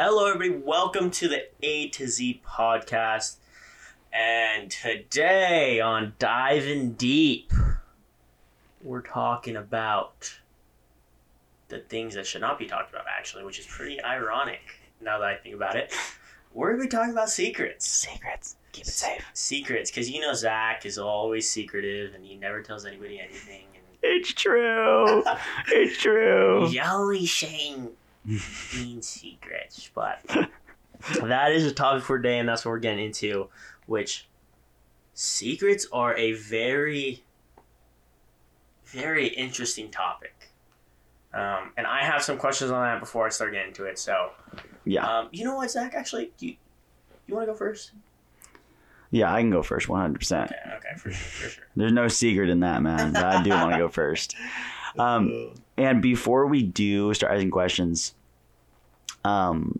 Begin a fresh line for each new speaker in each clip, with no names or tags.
Hello, everybody. Welcome to the A to Z podcast. And today on Diving Deep, we're talking about the things that should not be talked about, actually, which is pretty ironic now that I think about it. We're going to be talking about secrets.
Secrets. Keep it safe.
Secrets, because you know Zach is always secretive and he never tells anybody anything. And
It's true. it's true.
Always saying mean secrets, but that is a topic for today, and that's what we're getting into. Which secrets are a very, very interesting topic, um, and I have some questions on that before I start getting into it. So,
Yeah.
um, you know what, Zach? Actually, you you want to go first?
Yeah, I can go first 100%.
Okay, okay, for sure, for sure.
There's no secret in that, man. I do want to go first. Um, and before we do start asking questions, um,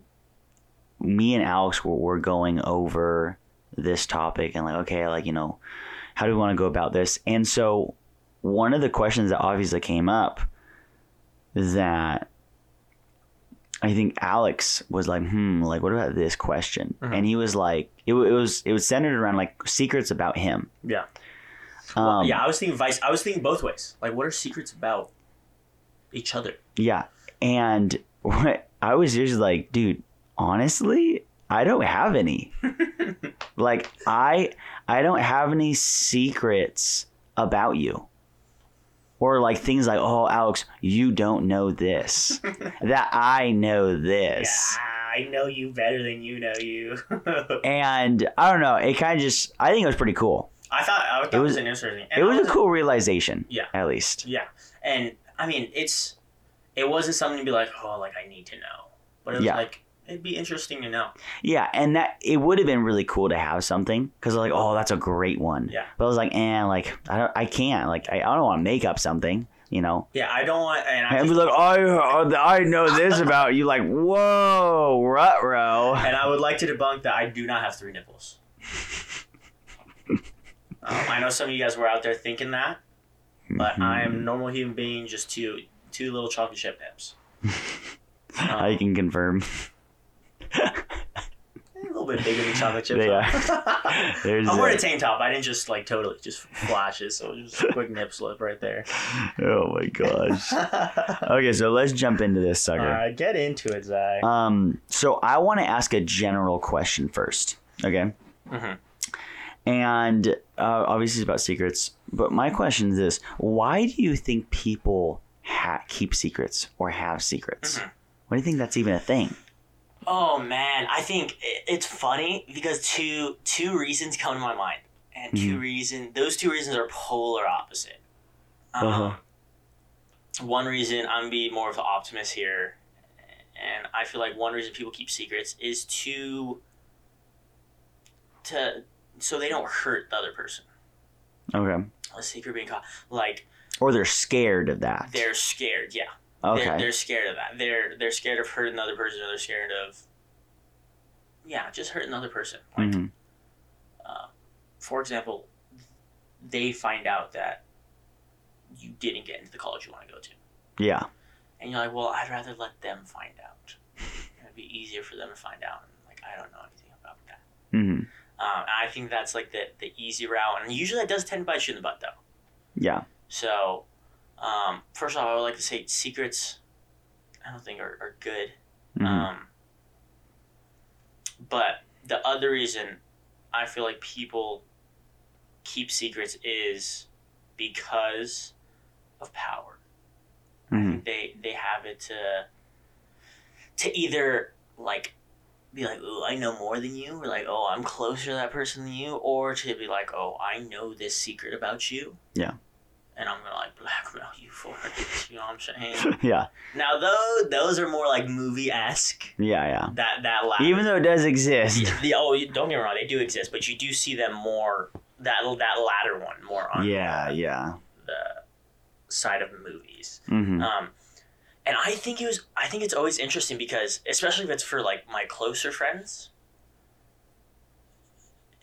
me and Alex were, were going over this topic and like, okay, like, you know, how do we want to go about this? And so one of the questions that obviously came up that I think Alex was like, hmm, like, what about this question?
Mhm.
And he was like, it, it was it was centered around like secrets about him.
Yeah.
Um,
yeah, I was thinking vice. I was thinking both ways. Like, what are secrets about each other?
Yeah. And what I was just like, dude, honestly, I don't have any. like I I don't have any secrets about you. Or like things like, "Oh, Alex, you don't know this." that I know this.
Yeah, I know you better than you know you.
And I don't know, it kind of just I think it was pretty cool.
I thought I thought it was,
was-
an interesting.
It was a cool realization.
Yeah.
At least.
Yeah, and I mean, it's it wasn't something to be like, oh, like I need to know, but it was
Yeah.
like it'd be interesting to know.
Yeah, and that it would have been really cool to have something because like, oh, that's a great one.
Yeah.
But I was like, eh, like I don't, I can't, like I, I don't want to make up something, you know.
Yeah, I don't want. And I
And be like, I, I know this about you. Like, whoa, rutro.
and I would like to debunk that I do not have three nipples. um, I know some of you guys were out there thinking that, but I am a normal human being, just two two little chocolate chip nips.
I can confirm.
A little bit bigger than chocolate chips.
They? There's
I'm wearing a tank top. I didn't just like totally just flashes, so just a quick nip slip right there.
oh my gosh. Okay, so let's jump into this sucker.
right, get into it, Zach.
Um, so I want to ask a general question first. Okay.
Mm-hmm.
And uh, obviously it's about secrets, but my question is this: Why do you think people ha- keep secrets or have secrets?
Mhm.
Why do you think that's even a thing?
Oh man, I think it's funny because two two reasons come to my mind, and 2
Mhm.
reason those two reasons are polar opposite. Um,
Uh-huh.
One reason I'm be more of the optimist here, and I feel like one reason people keep secrets is to to so they don't hurt the other person.
Okay.
A secret being caught, like
Or they're scared of that.
they're scared. Yeah,
okay.
They're, they're scared of that. They're they're scared of hurting another person, or they're scared of yeah, just hurting another person. Like
Mhm.
for example, they find out that you didn't get into the college you want to go to,
Yeah.
and you're like, well, I'd rather let them find out. It'd be easier for them to find out. And like I don't know anything about that.
Mm-hmm.
Um, I think that's like the the easy route, and usually that does tend to bite you in the butt though.
Yeah.
So, um, first off, I would like to say secrets. I don't think are, are good.
Mhm.
Um, but the other reason I feel like people keep secrets is because of power. I
Mhm.
think they they have it to to either like be like, "Oh, I know more than you," or like, "Oh, I'm closer to that person than you," or to be like, "Oh, I know this secret about you."
Yeah.
And I'm gonna like blackmail you for it. You know what I'm saying?
yeah.
now, though, those are more like movie esque.
Yeah. Yeah.
That that latter.
Even though it does exist.
the, the, oh, don't get me wrong, they do exist, but you do see them more. That that latter one more on
Yeah. Yeah.
the side of movies.
hmm
Um, and I think it was. I think it's always interesting because, especially if it's for like my closer friends.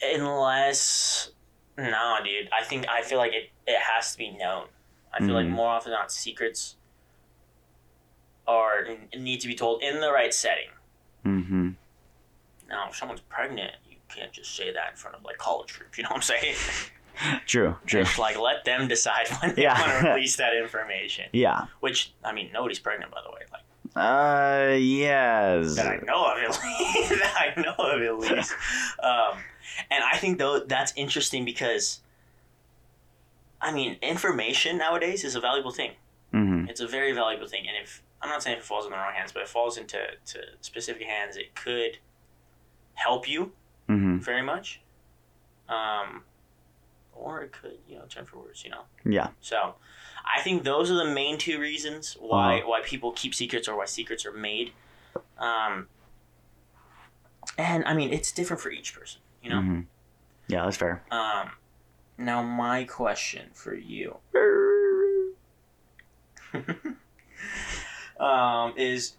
Unless, no, dude. I think I feel like it. It has to be known. I feel like
Mhm.
more often than not, secrets are need to be told in the right setting.
Mm-hmm.
Now, if someone's pregnant, you can't just say that in front of like college groups. You know what I'm saying?
True. True.
Just like let them decide when they
Yeah.
want to release that information.
Yeah.
Which I mean, nobody's pregnant, by the way. Like
Uh. Yes.
that I know of, at least. that I know of, at least. Um, and I think though that's interesting because, I mean, information nowadays is a valuable thing.
Mm-hmm.
It's a very valuable thing, and if I'm not saying if it falls in the wrong hands, but if it falls into to specific hands, it could help you
Mm-hmm.
very much. Um, or it could, you know, turn for worse, you know.
Yeah.
So, I think those are the main two reasons why
Uh-huh.
why people keep secrets or why secrets are made. Um, and I mean, it's different for each person, you know.
Mm-hmm. Yeah, that's fair.
Um, now my question for you um, is,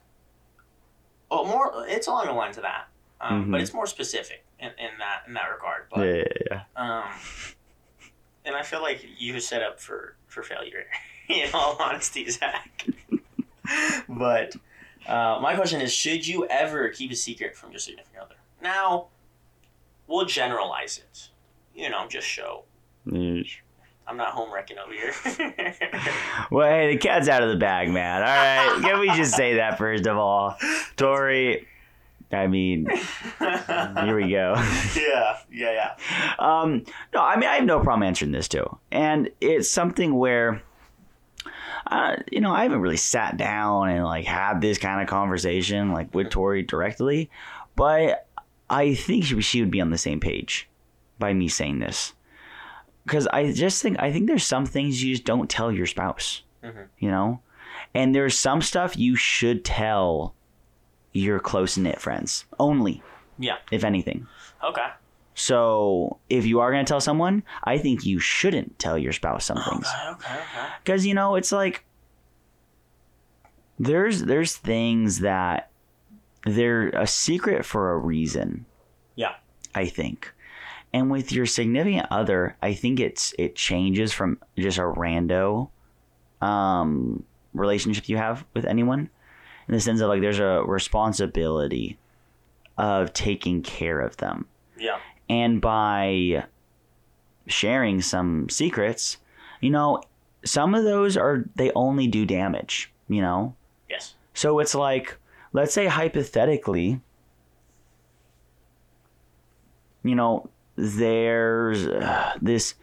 oh, more. It's along the lines of that, um, but
Mhm.
it's more specific in, in that in that regard. But
Yeah, yeah, yeah.
um, and I feel like you were set up for for failure. in all honesty, Zach. but uh, my question is: Should you ever keep a secret from your significant other? Now, we'll generalize it. You know, just show.
Yeesh.
I'm not home wrecking over here.
Well, hey, the cat's out of the bag, man. All right, can we just say that first of all, Tori? I mean, here we go.
yeah, yeah, yeah.
Um, no, I mean I have no problem answering this too, and it's something where, uh, you know, I haven't really sat down and like had this kind of conversation like with Tori directly, but I think she, she would be on the same page by me saying this, because I just think I think there's some things you just don't tell your spouse,
Mhm.
you know, and there's some stuff you should tell your close knit friends only,
Yeah.
if anything.
Okay.
So if you are going to tell someone, I think you shouldn't tell your spouse some things
Okay. Okay. Okay.
because you know it's like there's there's things that they're a secret for a reason.
Yeah.
I think. And with your significant other, I think it's it changes from just a rando um relationship you have with anyone in the sense of like there's a responsibility of taking care of them
Yeah.
and by sharing some secrets, you know, some of those are they only do damage, you know.
Yes.
So it's like, let's say hypothetically, you know, there's uh, this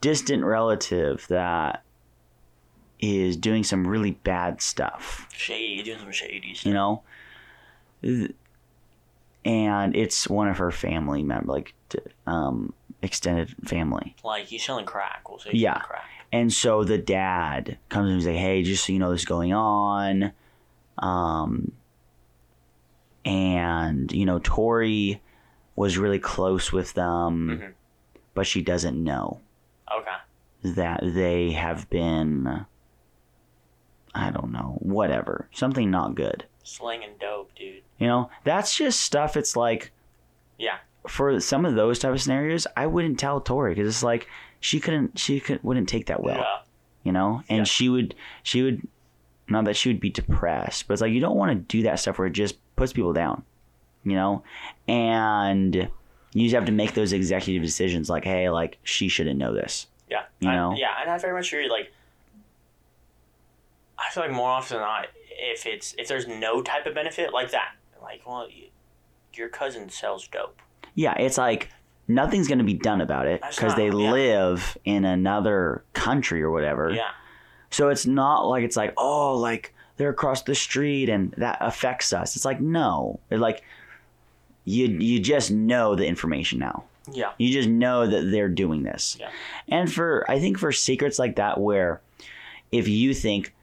distant relative that is doing some really bad stuff
Shady. Doing some shady stuff.
you know and it's one of her family member like um extended family
Like he's selling crack. We'll say
Yeah.
crack.
and so the dad comes and say hey just so you know this is going on um and you know tori was really close with them
Mhm.
but she doesn't know
Okay.
that they have been i don't know whatever something not good
Slinging dope, dude.
You know, that's just stuff. It's like,
Yeah.
for some of those type of scenarios, I wouldn't tell Tori because it's like she couldn't, she could wouldn't take that well.
yeah.
You know, and
Yeah.
she would, she would, not that she would be depressed, but it's like you don't want to do that stuff where it just puts people down. You know, and you just have to make those executive decisions. Like, hey, like she shouldn't know this.
Yeah.
You
I-
know?
yeah, and I very much agree. Like, I feel like more often than not, if it's if there's no type of benefit like that, like, well, you, your cousin sells dope.
Yeah, it's like nothing's going to be done about it because they
yeah.
live in another country or whatever.
Yeah.
So it's not like it's like, oh, like they're across the street and that affects us. It's like, no. It's like you you just know the information now.
Yeah.
You just know that they're doing this.
Yeah.
And for I think for secrets like that where if you think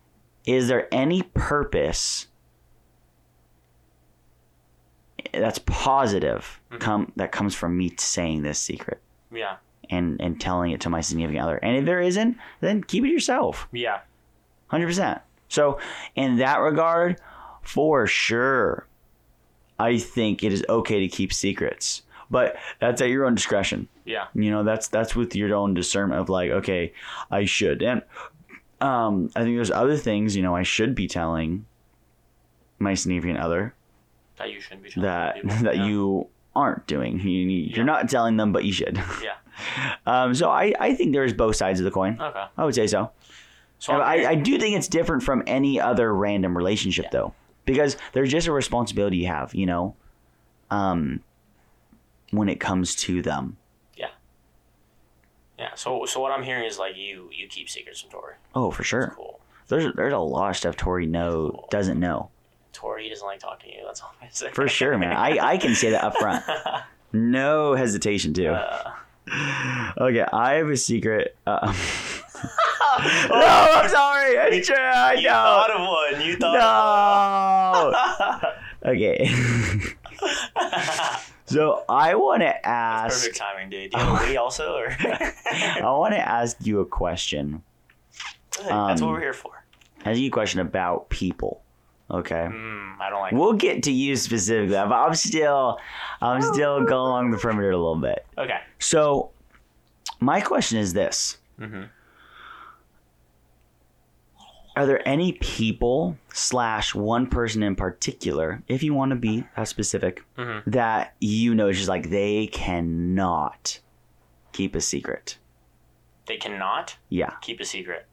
is there any purpose that's positive
Mhm.
come that comes from me saying this secret
Yeah.
and and telling it to my significant other. And if there isn't, then keep it yourself.
Yeah.
Hundred percent. So in that regard, for sure, I think it is okay to keep secrets, but that's at your own discretion.
Yeah.
You know, that's that's with your own discernment of like, okay, I should. And um, I think there's other things you know I should be telling my significant other,
that you shouldn't be telling
that
people.
that
Yeah.
you aren't doing. You, you-
Yeah.
you're not telling them, but you should.
Yeah.
Um, so I, I think there's both sides of the coin.
Okay.
I would say so.
So
I, I do think it's different from any other random relationship though, because there's just a responsibility you have, you know, um, when it comes to them.
yeah. Yeah. So so what I'm hearing is like you you keep secrets from Tori.
Oh, for sure.
Cool.
There's there's a lot of stuff Tori know doesn't know.
Tori doesn't like talking to you. That's all I'm saying.
For sure, man. I, I can say that up front. No hesitation too.
Uh,
Okay, I have a secret. Uh, no, I'm sorry. I tried.
you
No.
thought of one. You thought
No. okay. so I want to ask.
Perfect timing, dude. Do you have a wee also? Or?
I want to ask you a question.
That's what
Um,
we're here for.
Ask you a question about people. Okay.
Mm, I don't like
We'll get to you specifically, but I'm still, I'm still going along the perimeter a little bit.
Okay.
So, my question is this:
Mm-hmm.
Are there any people slash one person in particular, if you want to be that specific,
Mhm.
that you know is just like they cannot keep a secret?
They cannot
Yeah.
keep a secret.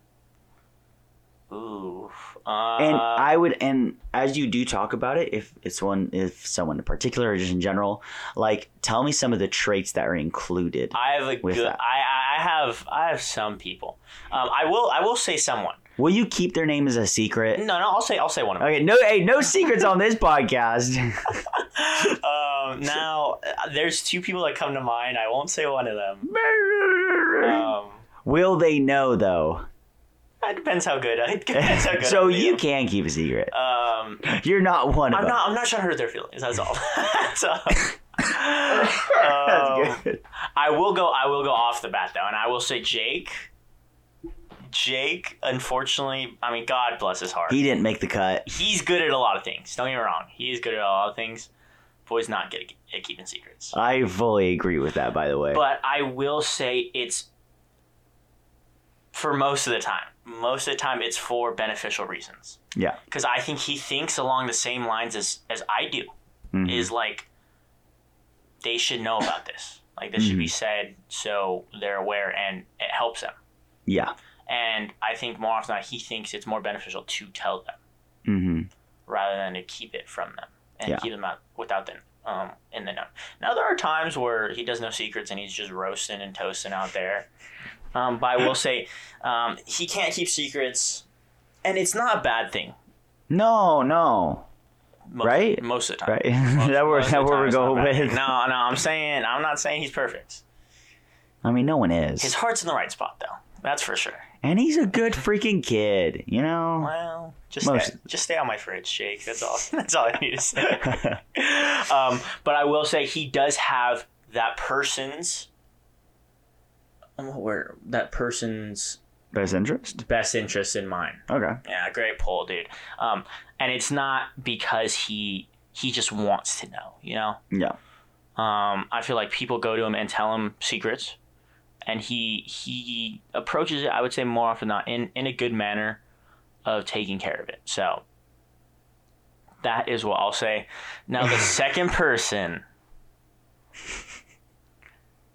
Ooh. Uh,
and I would, and as you do talk about it, if it's one, if someone in particular or just in general, like tell me some of the traits that are included.
I have a good.
that.
I I have I have some people. Um, I will I will say someone.
Will you keep their name as a secret?
No, no. I'll say I'll say one of them.
Okay, no, hey, no secrets on this podcast.
um, now there's two people that come to mind. I won't say one of them. Um,
Will they know though?
it depends how good. It depends how good.
so you can keep a secret.
Um,
You're not one of
I'm
them.
not. I'm not trying to hurt their feelings. That's all. That's all.
That's
Um,
good.
I will go. I will go off the bat though, and I will say Jake. Jake, unfortunately, I mean, God bless his heart.
He didn't make the cut.
He's good at a lot of things. Don't get me wrong. He is good at a lot of things. Boy's not good at, keeping secrets.
I fully agree with that. By the way,
But I will say it's for most of the time. Most of the time, it's for beneficial reasons.
yeah,
Because I think he thinks along the same lines as as I do.
Mhm.
Is like they should know about this. Like this should be said so they're aware and it helps them.
yeah,
And I think more often than not, he thinks it's more beneficial to tell them
hmm
rather than to keep it from them and
Yeah.
keep them out without them um, in the know. Now there are times where he does no secrets and he's just roasting and toasting out there. Um, but I will say um, he can't keep secrets, and it's not a bad thing.
no, no,
Most,
Right?
Most of the time.
right?
Most-
that that where we're
it's not a
going
bad thing.
with.
No, no, I'm saying I'm not saying he's perfect.
I mean, no one is,
His heart's in the right spot though. That's for sure.
And he's a good freaking kid. You know.
Well, just
Most-
stay, just stay on my fridge, Jake. That's all. That's all I need to say. um, but I will say he does have that person's. Where that person's
Best interest.
best interest in mind.
Okay.
Yeah, great poll, dude. Um, and it's not because he he just wants to know. You know.
Yeah.
Um, I feel like people go to him and tell him secrets, and he he approaches it. I would say more often than not in in a good manner of taking care of it. So that is what I'll say. Now the second person.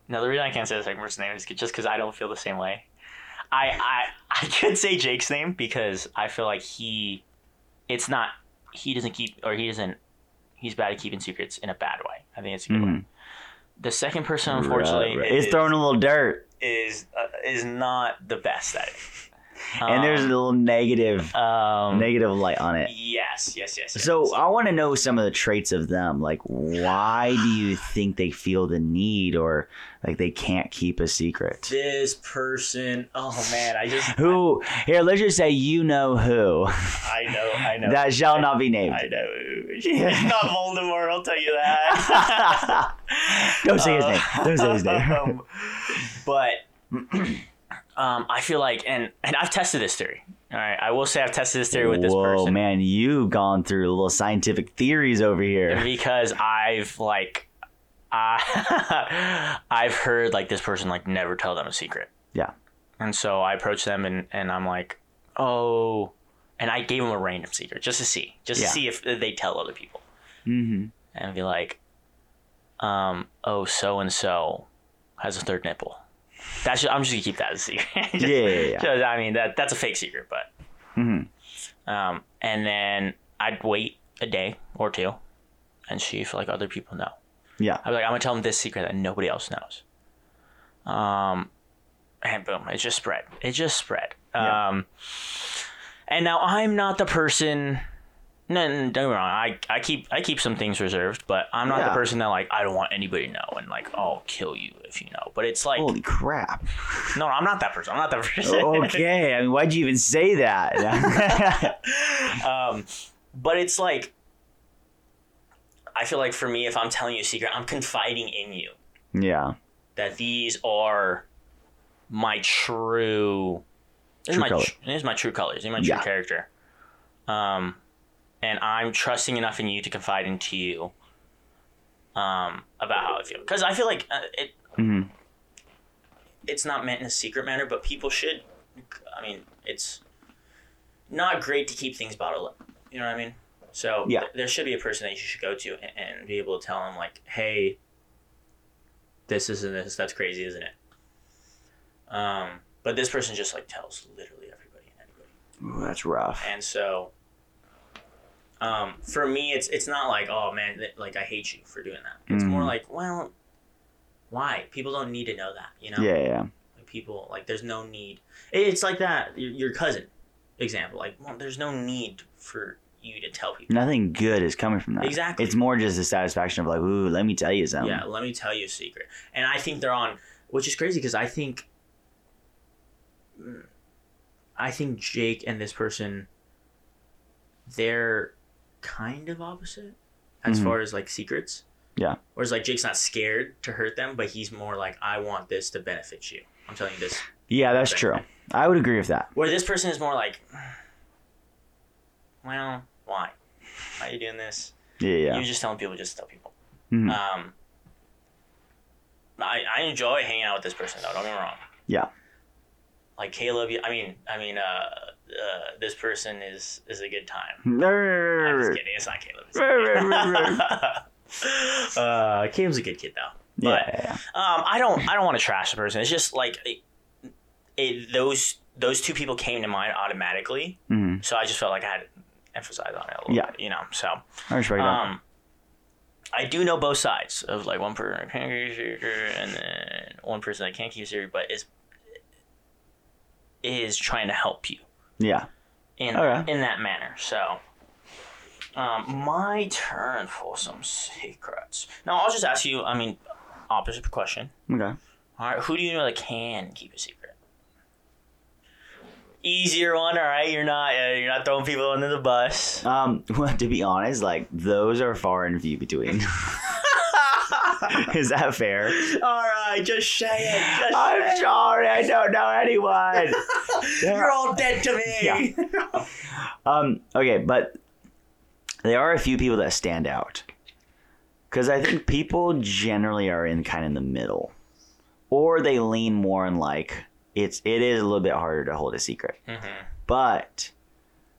Now the reason I can't say the second person's name is just because I don't feel the same way. I I I could say Jake's name because I feel like he, it's not he doesn't keep or he doesn't he's bad at keeping secrets in a bad way. I think it's a good way.
Mhm.
The second person, unfortunately,
Right, right.
is,
throwing a little dirt,
is uh, is not the best at it.
And there's a
Um,
little negative,
um,
negative light on it.
yes, yes, yes. yes,
So. I want to know some of the traits of them. Like, why do you think they feel the need, or like they can't keep a secret?
this person, oh man, I just
Who here? Let's just say you know who.
I know, I know,
that shall not be named.
I know. It's not Voldemort. I'll tell you that.
Don't say his name. Don't say his name.
Um, but um, I feel like, and and I've tested this theory. All right, I will say I've tested this theory with this
Whoa,
person
man, you've gone through little scientific theories over here.
because I've like, I I've heard like this person like never tell them a secret,
Yeah.
and so I approached them and and I'm like, oh, and I gave them a random secret just to see, just
Yeah.
to see if they tell other people.
Mm-hmm.
and be like, um, oh, so and so has a third nipple. That's just, I'm just gonna keep that as a secret. Just-
Yeah, yeah, yeah.
just- I mean that that's a fake secret, but
Mm-hmm.
um, and then I'd wait a day or two, and see if like other people know.
Yeah.
I'd be like, I'm gonna tell them this secret that nobody else knows. Um, and boom, it just spread. It just spread.
Yeah.
Um, and now I'm not the person. No, no, don't get me wrong. I, I keep I keep some things reserved, but I'm not the person that like I don't want anybody to know and like I'll kill you if you know. But it's like
Holy crap.
no, I'm not that person. I'm not that person.
okay. I mean, why'd you even say that?
um, but it's like I feel like for me, if I'm telling you a secret, I'm confiding in you.
yeah.
that these are my true this is
True
my
color.
tr- this is my true colors, this is my true
Yeah.
character. Um and I'm trusting enough in you to confide into you um about how I feel cuz I feel like uh, it
hmm
it's not meant in a secret manner, but people should I mean, it's not great to keep things bottled up. You know what I mean? So
Yeah.
th- there should be a person that you should go to and, and be able to tell them like, "Hey, this isn't this. That's crazy, isn't it?" Um, but this person just like tells literally everybody and anybody,
Ooh, that's rough.
and so um, for me, it's it's not like, "Oh man, th- like I hate you for doing that." It's more
Mhm.
like, "Well, why? People don't need to know that." You know?
Yeah, yeah.
Like people like there's no need. It's like that your, your cousin example. Like well, there's no need for you to tell people.
Nothing good is coming from that.
Exactly.
It's more just the satisfaction of like, ooh, let me tell you something.
yeah, let me tell you a secret. And I think they're on, which is crazy because I think, mm, I think Jake and this person, they're kind of opposite as
Mhm.
far as like secrets.
Yeah.
Whereas like Jake's not scared to hurt them, but he's more like, I want this to benefit you. I'm telling you this.
Yeah, that's true. I would agree with that.
Where this person is more like, well, why? Why are you doing this?
Yeah, yeah.
You're just telling people just tell people.
Mhm.
Um, I, I enjoy hanging out with this person though. Don't get me wrong.
Yeah.
Like Caleb, I mean, I mean, uh, uh, this person is is a good time.
Mm-hmm.
I'm just kidding. It's not Caleb. It's
Right,
uh, Caleb's a good kid though. But
yeah.
um, I don't I don't want to trash the person. It's just like it, it, those those two people came to mind automatically.
Mhm.
So I just felt like I had to emphasize on it a little
Yeah.
bit, you know. So
I respect
um, I do know both sides of like one person that can keep secret and then one person that can't keep a secret, but is is trying to help you
Yeah.
in
Okay.
in that manner. So. Um, my turn for some secrets. Now I'll just ask you. I mean, opposite question.
Okay.
All right, who do you know that can keep a secret? Easier one, all right. You're not uh, you're not throwing people under the bus.
Um, well, to be honest, like those are far and few between. Is that fair?
all right, just say it. Just
I'm
say it.
sorry, I don't know anyone.
You're all dead to me.
Yeah. Um, okay, but there are a few people that stand out. Because I think people generally are in kind of in the middle. Or they lean more in like it's it is a little bit harder to hold a secret.
Mhm.
But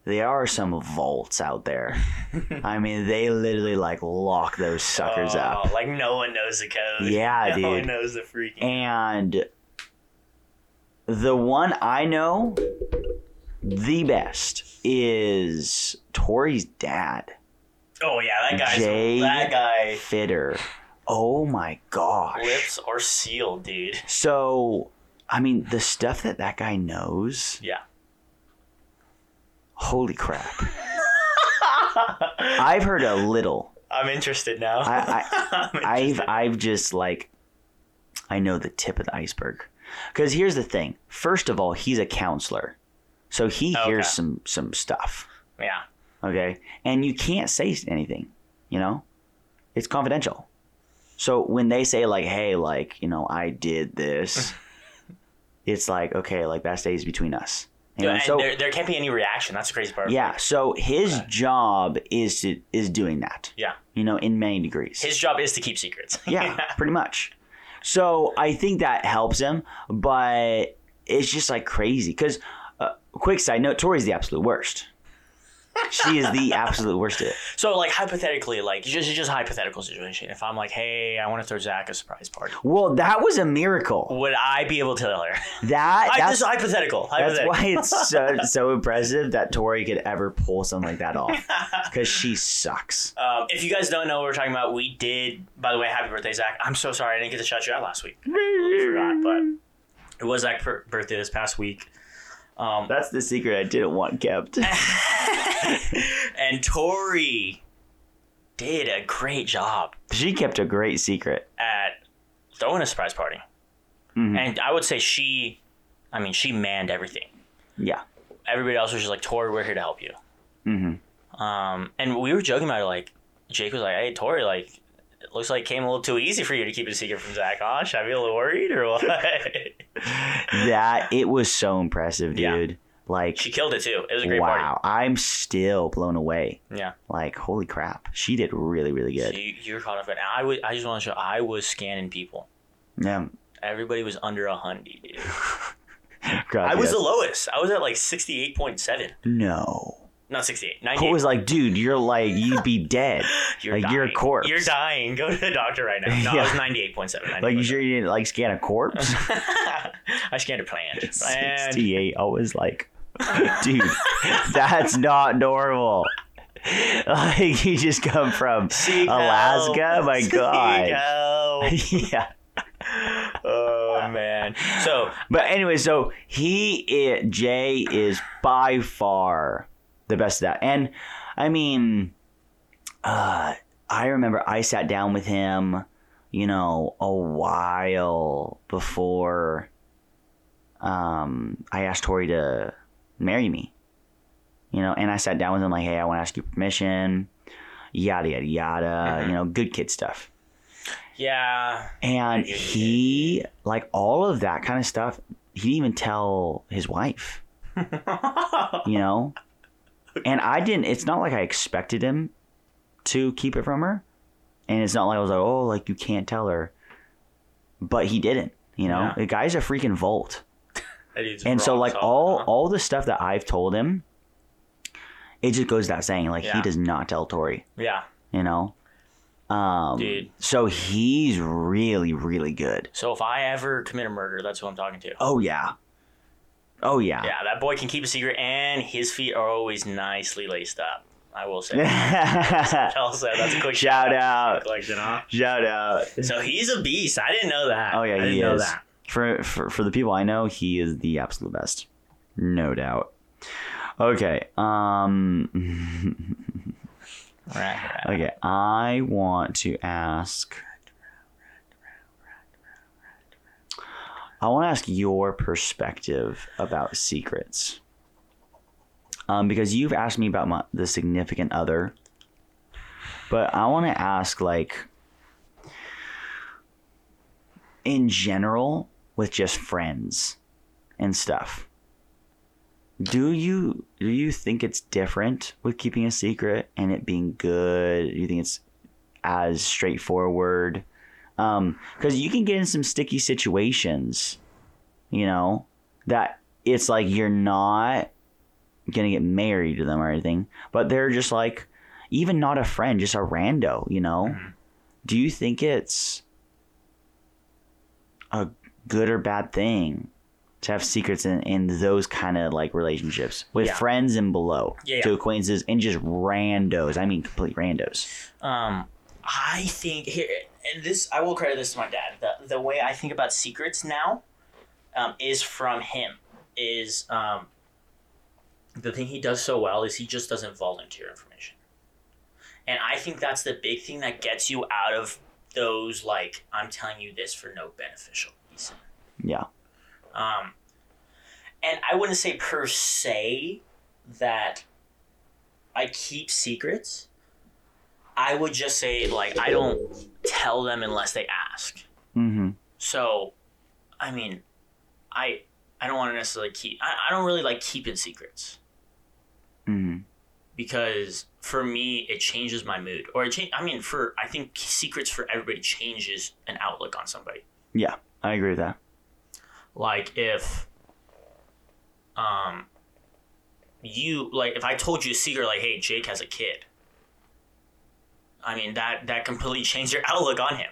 there are some vaults out there. I mean, they literally like lock those suckers
Oh,
up.
Like no one knows the code.
Yeah,
no one
dude.
knows the freaking.
And the one I know the best is Tori's dad,
oh yeah, that guy's
Jay-
that guy.
Fitter. Oh my gosh.
Lips are sealed, dude.
So, I mean, the stuff that that guy knows,
Yeah.
Holy crap. I've heard a little.
I'm interested now.
I-
I'm
I've. I've just like I know the tip of the iceberg. Cuz here's the thing. First of all, he's a counselor. So he
Okay.
hears some some stuff,
yeah.
okay? And you can't say anything, you know? It's confidential. So when they say like, "Hey, like, you know, I did this." it's like, okay, like that stays between us. You know,
and
so
there, there can't be any reaction. That's the crazy part.
yeah, so his job is to is doing that.
Yeah.
You know, in many degrees.
His job is to keep secrets.
Yeah, pretty much. So I think that helps him, but it's just like crazy. Because, uh, quick side note, Tori's the absolute worst. She is the absolute worst at it.
So like hypothetically, like just just hypothetical situation. If I'm like, hey, I want to throw Zach a surprise party,
Well, that was a miracle.
would I be able to tell her?
That
I,
that's
this is hypothetical.
that's why it's so so impressive that Tori could ever pull something like that off because she sucks.
Um, if you guys don't know what we're talking about, we did. By the way, happy birthday, Zach! I'm so sorry I didn't get to shout you out last week. I forgot, but it was Zach's birthday this past week. Um,
That's the secret I didn't want kept.
and Tori did a great job
She kept a great secret.
at throwing a surprise party,
Mhm.
and I would say she, I mean, she manned everything.
Yeah.
Everybody else was just like, Tori, we're here to help you.
Mm-hmm.
Um, and we were joking about it. Like Jake was like, "Hey, Tori, like it looks like it came a little too easy for you to keep a secret from Zach. Huh? Should I be a little worried or what?"
That it was so impressive,
Yeah.
dude. Like
she killed it too. It was a great
wow, I'm still blown away.
Yeah,
Like holy crap, she did really really
so
good.
you, you're caught up. And I would. I just want to show. I was scanning people.
Yeah.
Everybody was under a hundred, dude.
God,
I was the lowest. I was at like sixty eight point seven.
no.
Not 68.
Cole
98.
was like, dude, you're like you'd be dead.
You're
like, you're a corpse.
You're dying. Go to the doctor right now. No,
Yeah.
was eight point seven.
Like you sure you didn't like scan a corpse?
I scanned a plant. And
68. I was like, dude, that's not normal. Like you just come from
Seek
Alaska.
help.
My God. yeah.
oh man. So
But anyway, so he, i Jay, is by far the best of that. And I mean, uh, I remember I sat down with him, you know, a while before um, I asked Tori to marry me. You know, and I sat down with him like, hey, I want to ask you permission, yada yada yada.
Mhm.
You know, good kid stuff.
yeah.
And he, like all of that kind of stuff, he didn't even tell his wife, you know? And I didn't, it's not like I expected him to keep it from her. And it's not like I was like, oh, like you can't tell her. But he didn't, you know?
Yeah.
The guy's a freaking Volt. And so, like, all,
huh?
all the stuff that I've told him, it just goes without saying. Like, he does not tell Tori,
Yeah.
you know? Um,
Dude.
So he's really, really good.
So if I ever commit a murder, that's who I'm talking to.
Oh yeah. Oh yeah.
Yeah, that boy can keep a secret, and his feet are always nicely laced up. I will say.
Shout
that's a quick shout
out.
collection, huh?
Shout out.
So he's a beast. I didn't know that.
Oh yeah,
I
he
know
is.
that.
For, for for the people I know, he is the absolute best. No doubt. Okay. Um
Right. right.
okay, I want to ask I want to ask your perspective about secrets. Um, because you've asked me about my, the significant other, but I want to ask like in general with just friends and stuff. Do you do you think it's different with keeping a secret and it being good? Do you think it's as straightforward? Um, because you can get in some sticky situations, you know, that it's like you're not gonna get married to them or anything, but they're just like even not a friend, just a rando, you know.
Mhm.
Do you think it's a good or bad thing to have secrets in, in those kind of like relationships with
Yeah.
friends and below
Yeah,
to acquaintances and just randos? I mean, complete randos.
Um, I think here, and this I will credit this to my dad. The the way I think about secrets now, um, is from him. Is um, the thing he does so well is he just doesn't volunteer information, and I think that's the big thing that gets you out of those like I'm telling you this for no beneficial reason.
Yeah.
Um, and I wouldn't say per se that I keep secrets. I would just say like I don't tell them unless they ask.
Mm-hmm.
So, I mean, I I don't want to necessarily keep. I, I don't really like keeping secrets
Mm-hmm.
because for me it changes my mood or it change. I mean, for I think secrets for everybody changes an outlook on somebody.
Yeah, I agree with that.
like if um you like if I told you a secret like, hey, Jake has a kid. I mean that that completely changed your outlook on him.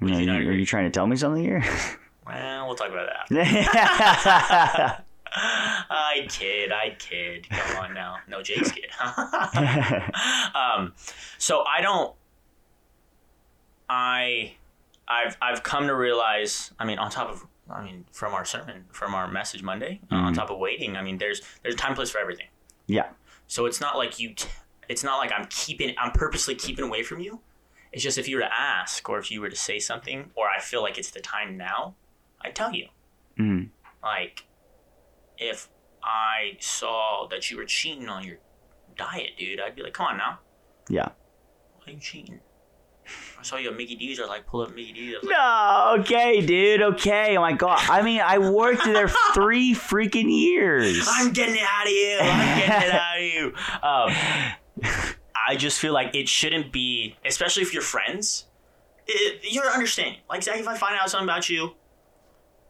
Know,
you
are you trying to tell me something here?
Well, we'll talk about that. I kid, I kid. Come on now, no Jake's kid. um, so I don't. I, I've I've come to realize. I mean, on top of I mean, from our sermon, from our message Monday, uh, on top of waiting. I mean, there's there's a time place for everything.
yeah.
So it's not like you. T- it's not like I'm keeping. I'm purposely keeping away from you. It's just if you were to ask, or if you were to say something, or I feel like it's the time now, I'd tell you.
Mm.
Like, if I saw that you were cheating on your diet, dude, I'd be like, come on now.
Yeah.
Why are you cheating? I saw you at Mickey D's. I was like pull up Mickey D's. Like,
No, okay, dude. Okay. Oh my god. I mean, I worked there three freaking years.
I'm getting it out of you. I'm getting it out of you. Um, I just feel like it shouldn't be, especially if you're friends. It, you're understanding. Like, Zach, if I find out something about you,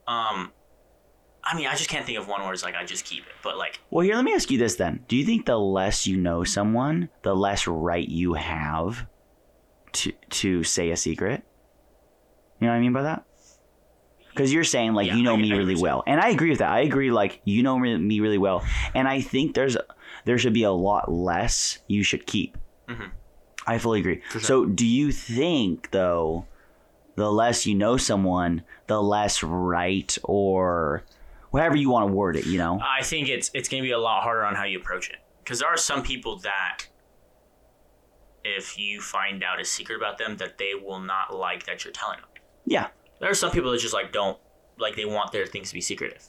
um, I mean, I just can't think of one where it's like I just keep it. But like,
Well, here, let me ask you this then. Do you think the less you know someone, the less right you have to to say a secret? You know what I mean by that? Because you're saying like
Yeah,
you know
I-
me
I
really
understand.
well, and I agree with that. I agree like you know me really well, and I think there's there should be a lot less you should keep.
Mhm.
I fully agree.
Sure.
So, do you think though, the less you know someone, the less right or whatever you want to word it, you know?
I think it's it's gonna be a lot harder on how you approach it because there are some people that if you find out a secret about them that they will not like that you're telling them.
Yeah.
There are some people that just like don't like they want their things to be secretive,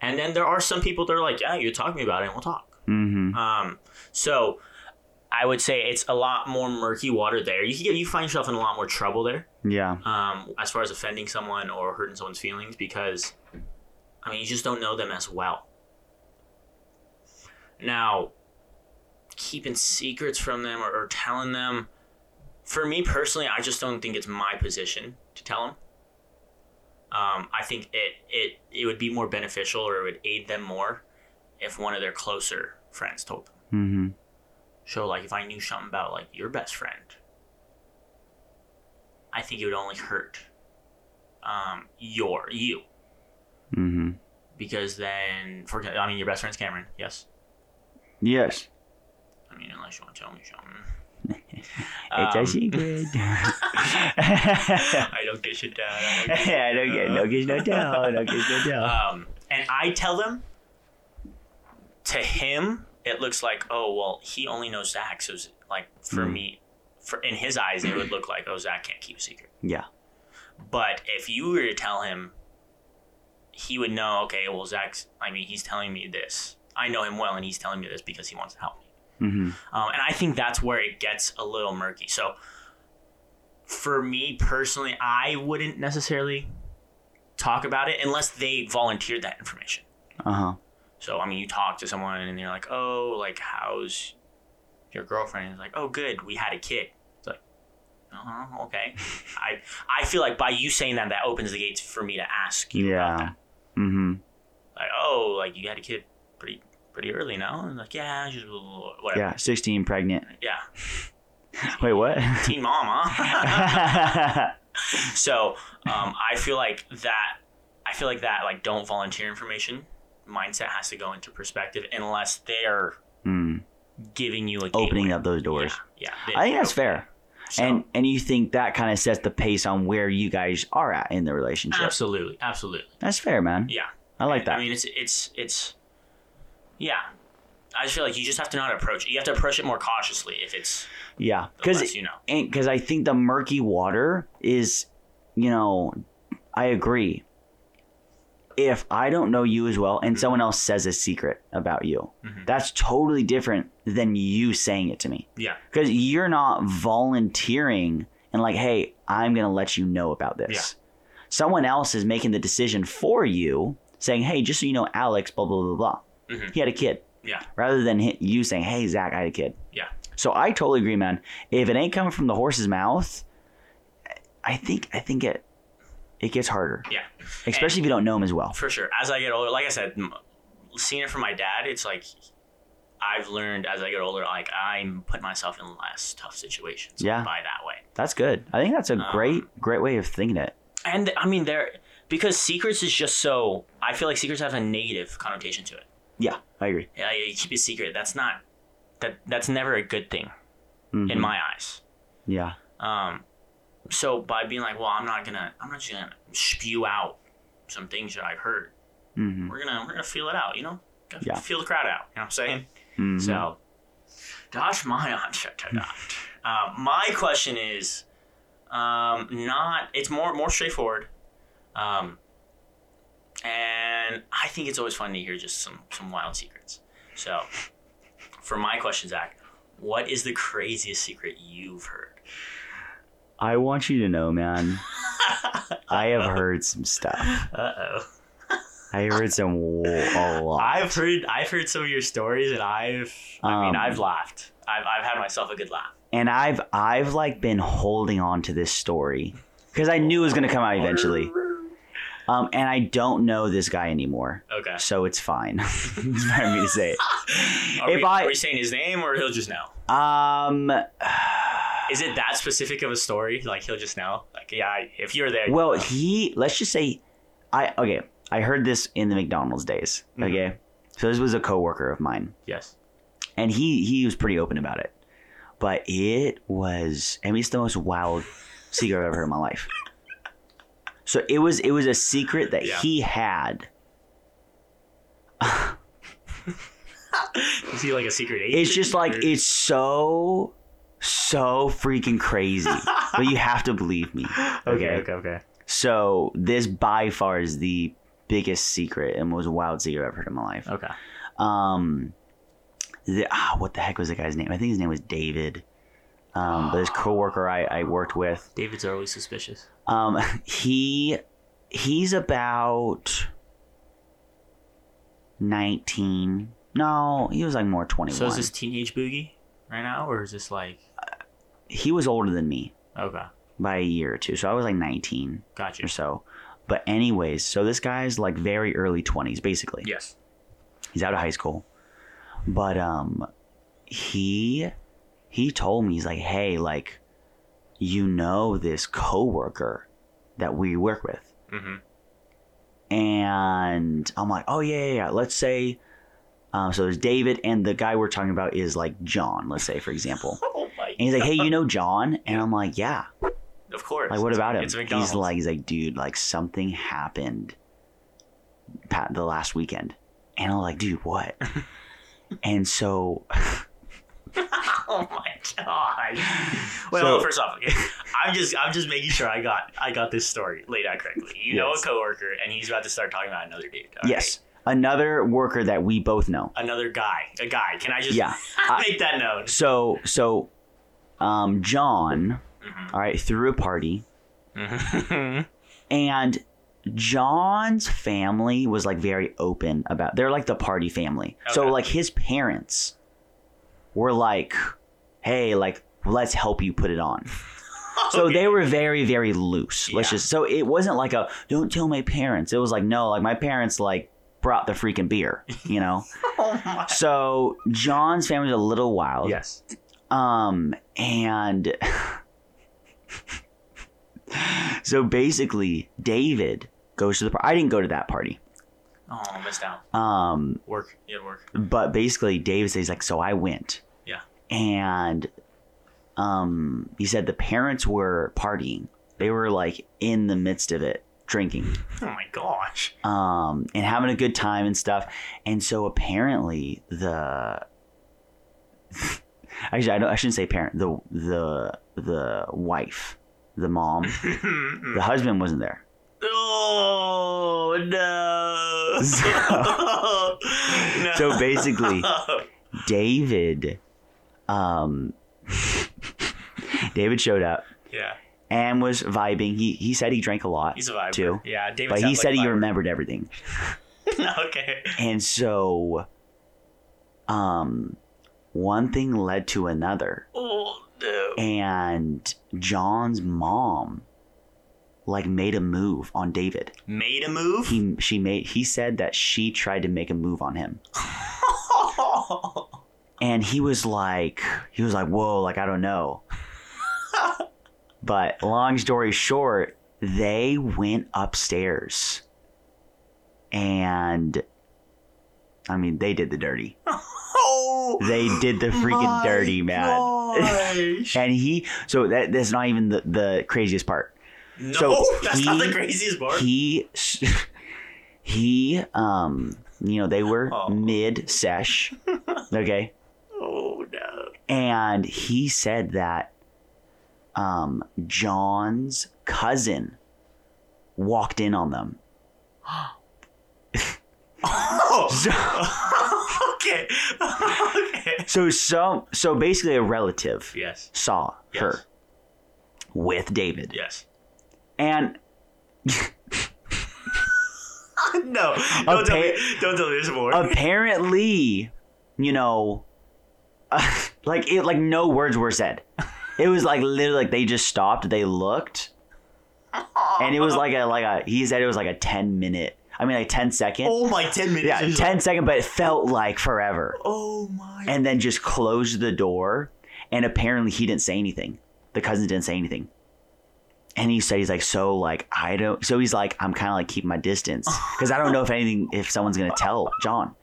and then there are some people that are like, yeah, you talk to me about it, and we'll talk.
Mm-hmm.
Um, so I would say it's a lot more murky water there. You can get you find yourself in a lot more trouble there
Yeah.
um, as far as offending someone or hurting someone's feelings because I mean you just don't know them as well. Now, keeping secrets from them or, or telling them, for me personally, I just don't think it's my position to tell them. Um, I think it, it it would be more beneficial or it would aid them more if one of their closer friends told them.
Mm-hmm.
So like if I knew something about like your best friend, I think it would only hurt um your you
Mm-hmm.
because then for I mean your best friend's Cameron, yes.
Yes.
I mean unless you want to tell me something.
It's a
Um,
secret.
I don't get shit down. I don't get
I don't get no kiss, no tell. No kiss, no tell.
Um, and I tell them, to him, it looks like, oh, well, he only knows Zach. So, it's like, for
Mm.
me, for in his eyes, it would look like, oh, Zach can't keep a secret.
Yeah.
But if you were to tell him, he would know, okay, well, Zach's, I mean, he's telling me this. I know him well, and he's telling me this because he wants to help me.
Mm-hmm.
Um, and I think that's where it gets a little murky. So, for me personally, I wouldn't necessarily talk about it unless they volunteered that information.
Uh huh.
So, I mean, you talk to someone and they're like, oh, like, how's your girlfriend? And it's like, oh, good, we had a kid. It's like, uh huh, okay. I I feel like by you saying that, that opens the gates for me to ask you about
Yeah.
that.
Mm-hmm.
Like, oh, like, you had a kid pretty pretty early now? And like, yeah, just whatever.
Yeah. Sixteen, pregnant.
Yeah.
Wait, what?
Teen mom, huh? So um, I feel like that. I feel like that like don't volunteer information mindset has to go into perspective unless they're
mm.
giving you a
Opening
gateway.
up those doors.
Yeah,
I think that's fair.
So,
And and you think that kind of sets the pace on where you guys are at in the relationship.
absolutely, absolutely.
That's fair, man.
Yeah,
I like that.
I mean, it's it's it's yeah. I just feel like you just have to to approach it. You have to approach it more cautiously if it's
yeah, because
you know.
because I think the murky water is, you know, I agree. If I don't know you as well, and
Mhm.
someone else says a secret about you,
Mhm.
that's totally different than you saying it to me.
Yeah,
Because you're not volunteering and like, hey, I'm gonna let you know about this. Someone else is making the decision for you, saying, hey, just so you know, Alex, blah blah blah blah.
Mhm.
He had a kid.
Yeah.
Rather than you saying, hey, Zach, I had a kid.
Yeah.
So I totally agree, man. If it ain't coming from the horse's mouth, I think I think it it gets harder,
yeah.
especially if you don't know him as well.
For sure. As I get older, like I said, seeing it from my dad, it's like I've learned as I get older, like I'm putting myself in less tough situations.
Yeah.
By that way.
That's good. I think that's a
Um,
great, great way of thinking it.
And I mean, there because secrets is just so. I feel like secrets have a negative connotation to it.
Yeah, I agree.
Yeah, you keep it secret. That's not. That that's never a good thing in
Mhm.
my eyes.
Yeah.
Um, so by being like, well, I'm not gonna, I'm not just gonna spew out some things that I've heard.
hmm
We're gonna, we're gonna feel it out. You know, Gotta
Yeah.
feel the crowd out. You know what I'm saying?
hmm
So, Josh, my uh, my question is, um, not. It's more more straightforward, um, and I think it's always fun to hear just some some wild secrets. So, for my question, Zach, what is the craziest secret you've heard?
I want you to know, man. I have heard some stuff.
Uh oh.
I heard some a lot.
I've heard I've heard some of your stories, and I've I mean
Um,
I've laughed. I've I've had myself a good laugh.
and I've I've like been holding on to this story because I knew it was gonna come out eventually. Um, and I don't know this guy anymore,
Okay.
so it's fine. it's fine for me to say it.
Are,
If
we,
I-
are we saying his name or he'll just know?
Um,
Is it that specific of a story? Like he'll just know? Like yeah, I- if you're there.
well,
you'll know.
he let's just say, I okay. I heard this in the McDonald's days.
Mhm.
Okay, so this was a coworker of mine.
yes.
and he he was pretty open about it. But it was, I mean, it's the most wild secret I've ever heard in my life. So it was it was a secret that
Yeah.
he had.
Is he like a secret agent?
It's just like
or-
it's so so freaking crazy, but you have to believe me.
okay, okay, okay.
So this by far is the biggest secret and most wild secret I've heard in my life.
Okay.
Um, the, ah, what the heck was the guy's name? I think his name was David. Um, but his coworker I, I worked with,
David's always suspicious.
Um, he he's about nineteen. No, he was like more twenty
So is this teenage boogie right now, or is this like
He was older than me
okay?
by a year or two, so I was like nineteen
Gotcha.
or so. But anyways, so this guy's like very early twenties, basically.
Yes.
He's out of high school. But um he he told me he's like, "Hey, like you know this coworker that we work with."
Mm-hmm.
And I'm like, "Oh yeah, yeah, yeah. Let's say um, so there's David and the guy we're talking about is like John, let's say for example.
Oh my.
And he's like, "Hey, you know John?" And I'm like, "Yeah."
Of course.
Like, what
It's-
about him? He's like, he's like, dude, like something happened the last weekend, and I'm like, dude, what? and so,
oh my god. Well,
So-
first off, I'm just I'm just making sure I got I got this story laid out correctly. You know a coworker, and he's about to start talking about another dude. all
yes, another worker that we both know.
Another guy. A guy. Can I just
Yeah. I-
make that known?
So, so, um, John,
Mhm.
all right, threw a party,
Mhm.
and John's family was like very open about. They're like the party family. So, like his parents were like, "Hey, like, let's help you put it on." So
Okay.
they were very, very loose. Let's just so it wasn't like a don't tell my parents. It was like no, like my parents like brought the freaking beer, you know.
Oh my.
so John's family was a little wild.
Yes.
Um and so basically David goes to the party. I didn't go to that party.
Oh, I missed out.
Um
Work. You had work.
but basically David says like so I went. And um he said the parents were partying. They were like in the midst of it drinking.
Oh my gosh.
um, and having a good time and stuff. And so apparently the actually I, don't, I shouldn't say parent the the the wife the mom the husband wasn't there.
oh no. no.
So basically- David, um, David showed up
yeah,
and was vibing. He he said he drank a lot
he's a vibe
too,
Yeah, David.
but he said
like
he remembered everything.
okay.
And so, um, one thing led to another.
Oh no.
and John's mom like made a move on David.
Made a move.
He she made he said that she tried to make a move on him. and he was like, he was like, whoa, like I don't know. but long story short, they went upstairs, and I mean, they did the dirty.
Oh,
They did the freaking dirty, man. and he, so that that's not even the the craziest part.
no,
so
that's not the craziest part.
He he um you know they were
Oh.
mid sesh, okay,
no.
and he said that um John's cousin walked in on them.
Oh.
So,
okay. okay.
so some so basically a relative
Yes.
saw
Yes.
her with David,
Yes.
and
no. Don't tell me. Don't tell me there's more.
apparently, you know, like it, like no words were said. It was like literally like they just stopped, they looked, and it was like a like a he said it was like a ten minute. I mean like 10 second.
oh my, ten minutes.
yeah,
is
10 second, but it felt like forever.
Oh my.
And then just closed the door, and apparently he didn't say anything. The cousin didn't say anything. And he said he's like so like I don't. So he's like I'm kind of like keeping my distance because I don't know if anything if someone's gonna tell John.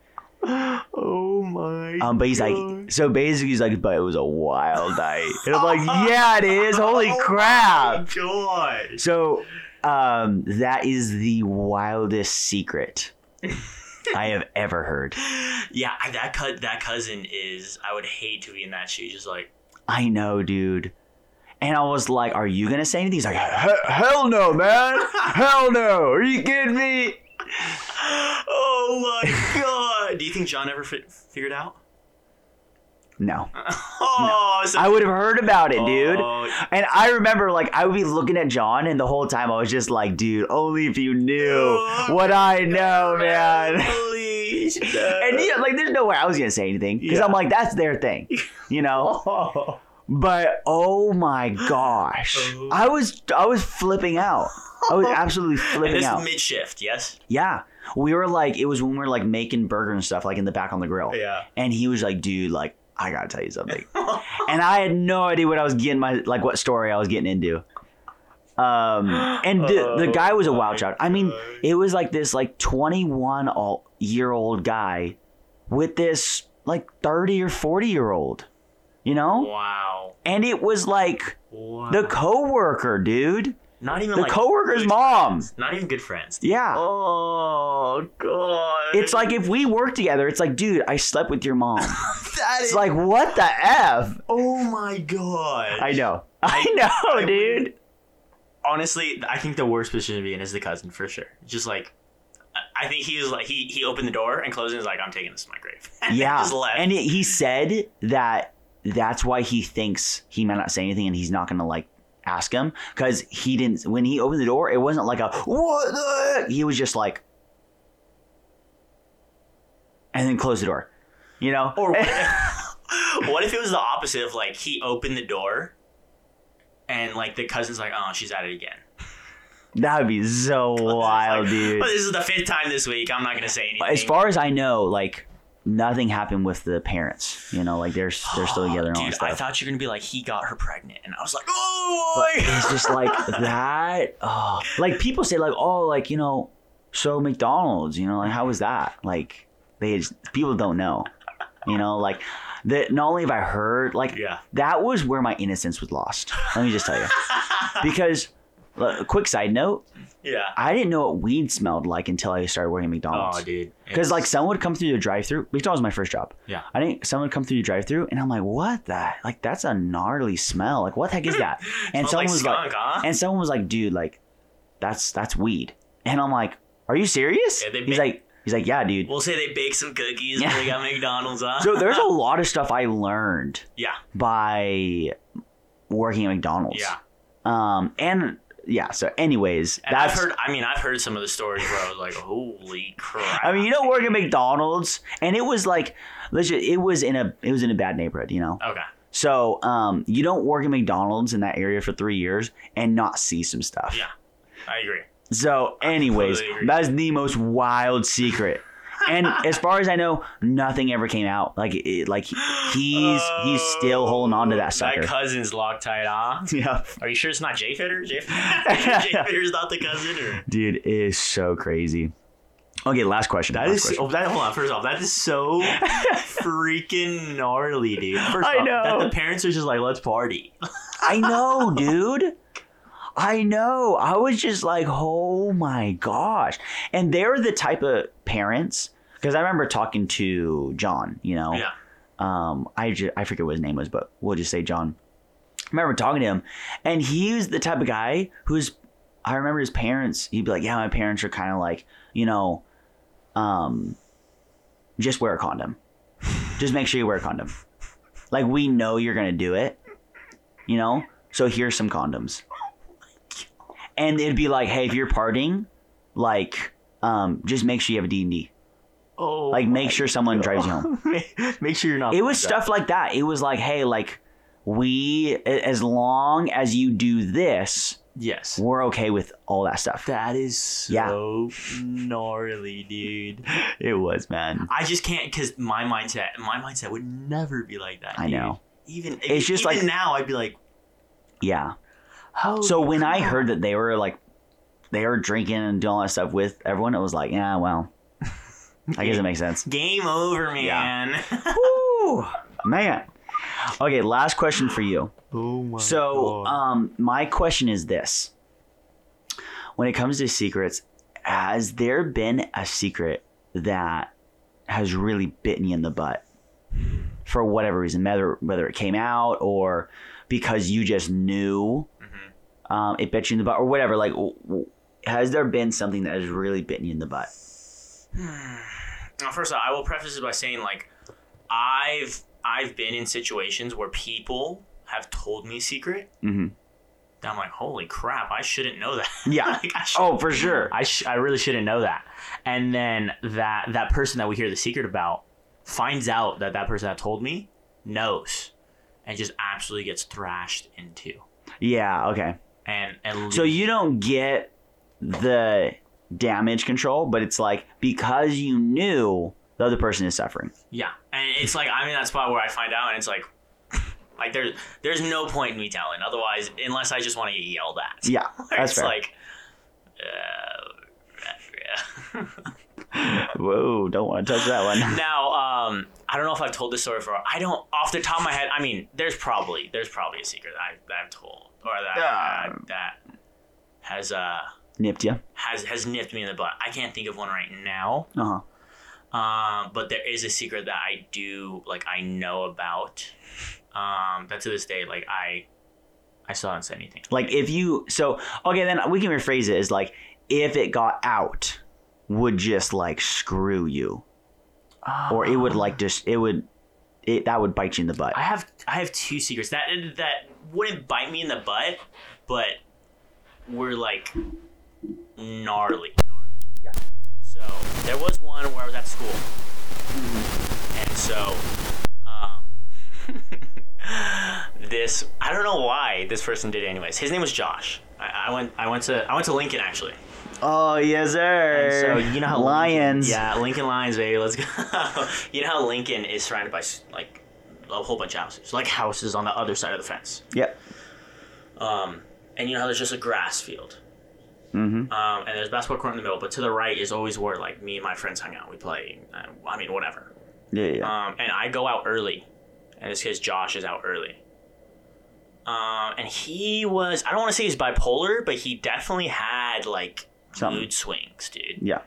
oh my.
Um, but he's
God.
like, so basically, he's like, but it was a wild night. And I'm like, yeah, it is. Holy
Oh
crap. So, um, that is the wildest secret I have ever heard.
Yeah, that cut that cousin is. I would hate to be in that shoe. Just like,
I know, dude. And I was like, are you going to say anything? He's like, hell no, man. hell no. Are you kidding me?
oh my god. Do you think John ever fi- figured out?
No.
Oh, so
I would have heard about it, dude.
Oh,
And I remember, like, I would be looking at John, and the whole time I was just like, dude, only if you knew
Oh,
what I know, man.
Please.
And yeah, like, there's no way I was gonna say anything because
Yeah.
I'm like, that's their thing, you know.
Oh.
But oh my gosh,
Oh.
I was I was flipping out. I was absolutely
And
flipping
this
out.
is mid shift, yes?
Yeah, we were like, it was when we were like making burger and stuff, like in the back on the grill.
Yeah.
And he was like, dude, like, I gotta tell you something. and I had no idea what I was getting my like what story I was getting into. Um, and the, the
Oh
guy was a wild child. I mean,
God.
it was like this like 21 year old guy with this like 30 or 40 year old, you know?
Wow.
And it was like
wow.
the coworker, dude.
Not even
The
like
coworker's
good
mom.
friends. Not even good friends.
Yeah.
Oh god.
It's like if we work together, it's like, dude, I slept with your mom.
that
It's like, what the F?
Oh my god.
I know. I know,
I
dude.
honestly, I think the worst position to be in is the cousin for sure. Just like, I- I think he was like he he opened the door and closed it. and was like, I'm taking this to my grave. And
Yeah.
just left.
And it, he said that that's why he thinks he might not say anything and he's not going to like ask him because he didn't, when he opened the door, it wasn't like a, what the? He was just like, and then closed the door, you know?
or what if, what if it was the opposite of like he opened the door, and like the cousin's like, oh, she's at it again.
that would be so wild,
Like,
dude.
But this is the fifth time this week. I'm not gonna say anything.
As far as I know, like, nothing happened with the parents, you know, like they're, they're still together and all
Dude, I thought you were gonna be like he got her pregnant, and I was like, oh,
it's just like that. Oh, like people say, like, oh, like you know, so McDonald's, you know, like how was that? Like they just, people don't know, you know, like that. Not only have I heard, like
Yeah.
that was where my innocence was lost. Let me just tell you, because. Quick side note:
yeah.
I didn't know what weed smelled like until I started working at McDonald's.
Oh, dude.
Because like someone would come through the drive-through. McDonald's was my first job.
Yeah.
I think someone would come through the drive-through, and I'm like, "What the? Like that's a gnarly smell. Like what the heck is that?" And someone
like
was
skunk,
like,
huh?
and someone was like, "Dude, like that's that's weed." And I'm like, "Are you serious?"
Yeah,
he's
make-
like, "He's like, yeah, dude."
We'll say they bake some cookies
Yeah.
and they got McDonald's on.
So there's a lot of stuff I learned
yeah,
by working at McDonald's.
yeah.
Um, and yeah. So, anyways,
And
that's.
I've heard. I mean, I've heard some of the stories where I was like, "Holy crap!"
I mean, you don't work at McDonald's, and it was like, legit. It was in a it was in a bad neighborhood, you know.
Okay.
So, um, you don't work at McDonald's in that area for three years and not see some stuff.
Yeah, I agree.
So, anyways, that's the most wild secret and as far as I know, nothing ever came out. Like, it, like he's he's still holding on to that sucker.
That cousin's Loctite, huh?
yeah,
Are you sure it's not Jay Fitter? Jay, Jay Fitter's not the cousin, or
dude, it is so crazy. Okay, last question.
that
last
is.
question.
Oh, that, hold on. First off, that is so freaking gnarly, dude. First
I
off,
know.
that the parents are just like, let's party.
I know, dude. I know. I was just like, oh my gosh. And they're the type of parents because I remember talking to John. You know,
Yeah.
um, I ju- I forget what his name was, but we'll just say John. I remember talking to him, and he was the type of guy who's. I remember his parents. He'd be like, "Yeah, my parents are kind of like, you know, um, just wear a condom. Just make sure you wear a condom. Like we know you're gonna do it, you know. So here's some condoms." And it'd be like, "Hey, if you're partying, like, um, just make sure you have a D and D.
Oh,
Like, make sure someone drives you home."
make, sure you're not.
it was stuff like that. It was like, hey, like we as long as you do this,
Yes.
we're okay with all that stuff.
That is so gnarly, dude.
It was, man.
I just can't because my mindset, my mindset would never be like that.
I
dude.
know.
Even
It's just
even
like-
now, I'd be like,
Yeah.
how?
So when I heard that they were like they were drinking and doing all that stuff with everyone, it was like, yeah, well, I guess it makes sense.
game over, man.
Woo, man. Okay, last question for you.
oh my
So, um, my question is this: When it comes to secrets, has there been a secret that has really bitten you in the butt for whatever reason, whether whether it came out or because you just knew um, it bit you in the butt or whatever? Like, w- w- has there been something that has really bitten you in the butt?
Now, first off, I will preface it by saying like, I've I've been in situations where people have told me secret.
Mhm.
That I'm like, holy crap! I shouldn't know that.
Yeah.
Like, I
Oh, for sure.
I, sh- I really shouldn't know that. And then that that person that we hear the secret about finds out that that person that told me knows, and just absolutely gets thrashed into.
Yeah. Okay.
And and
So you don't get the damage control, but it's like because you knew the other person is suffering.
yeah, and it's like I'm in that spot where I find out, and it's like. Like there's there's no point in me telling. Otherwise, unless I just want to get yelled at.
Yeah, that's
it's
fair.
like, uh, yeah.
Whoa, don't want to touch that one.
Now, um, I don't know if I've told this story before. I don't, off the top of my head. I mean, there's probably there's probably a secret that, I, that I've told or that
Yeah.
that, that has uh
Nipped you.
has has nipped me in the butt. I can't think of one right now.
Uh huh.
Um, but there is a secret that I do like I know about. Um, that to this day, like I, I still haven't said anything.
Like if you so okay, then we can rephrase it as like if it got out, would just like screw you, or it would like just it would it that would bite you in the butt.
I have I have two secrets that that wouldn't bite me in the butt, but were like gnarly, gnarly.
Yeah.
So there was one where I was at school, and so um, this I don't know why this person did it anyways. His name was Josh. I, I went I went to I went to Lincoln actually.
Oh yes,
And
sir.
so you know how
lions.
Lincoln, yeah, Lincoln Lions, baby. Let's go. you know how Lincoln is surrounded by like a whole bunch of houses, like houses on the other side of the fence.
Yep.
Um, and you know how there's just a grass field.
Mm-hmm.
Um, and there's basketball court in the middle, but to the right is always where like me and my friends hung out. We play. Uh, I mean, whatever.
Yeah, yeah.
Um, and I go out early, and it's because Josh is out early. Um, and he was I don't want to say he's bipolar, but he definitely had like
Something.
mood swings, dude.
yeah.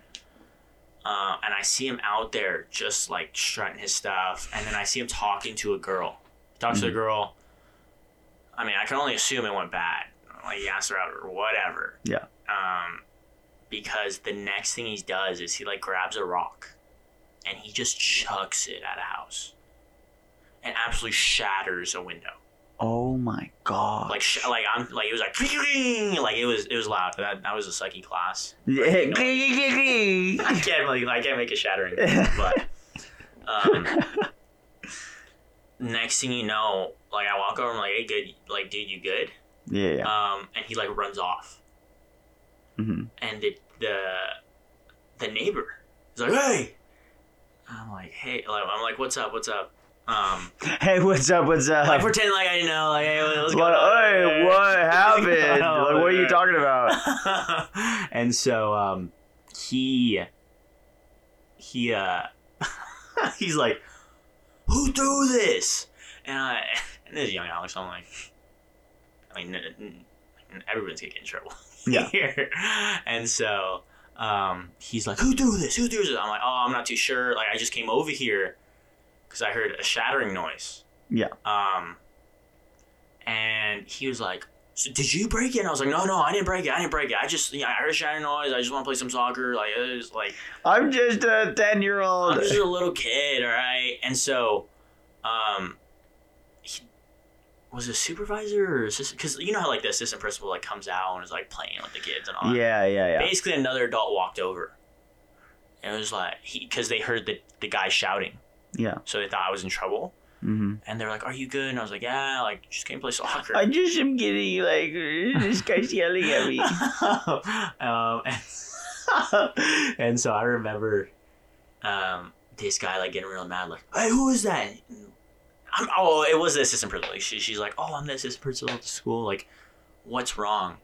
Uh, and I see him out there just like strutting his stuff, and then I see him talking to a girl. He talks to
Mm-hmm.
the girl. I mean, I can only assume it went bad. Like he asked her out or whatever.
Yeah.
Um, because the next thing he does is he like grabs a rock, and he just chucks it at a house, and absolutely shatters a window.
Oh my god.
Like sh- like I'm like it was like like it was it was loud. That that was a psyche class.
Yeah.
I can't like I can't make a shattering, but um, next thing you know, like I walk over, I'm like, hey, good, like, dude, you good?
yeah. yeah.
Um, and he like runs off,
hmm
and the the the neighbor is like, hey, I'm like, hey, I'm like, what's up? What's up? Um,
Hey, what's up? What's up?
I pretend like I didn't know. Like, hey, what's
What,
on?
hey, what happened? Like, what are you talking about?
and so um, he he uh he's like, who threw this? And I and this is young Alex. I'm like, I mean, everyone's gonna get in trouble
Yeah.
here. And so um, he's like, who threw this? Who threw this? I'm like, oh, I'm not too sure. Like, I just came over here because I heard a shattering noise.
Yeah.
Um, and he was like, so did you break it? And I was like, no, no, I didn't break it. I didn't break it. I just, yeah, I heard a shattering noise. I just want to play some soccer. Like, it was like,
I'm just a 10 year old.
I'm just a little kid, all right? And so, um, was a supervisor or assistant? Because you know how, like, the assistant principal, like, comes out and is, like, playing with the kids and all that.
Yeah, yeah, yeah.
Basically, another adult walked over. And it was like, he, because they heard the, the guy shouting.
Yeah.
So they thought I was in trouble.
hmm
And they're like, are you good? And I was like, yeah, like, just came to play soccer.
I just am getting, like, this guy's yelling at me.
um, and, and so I remember um, this guy like getting real mad, like, "Hey, who is that?" And I'm, oh, it was the assistant principal. Like, she, she's like, "Oh, I'm the assistant principal at the school. Like, what's wrong?"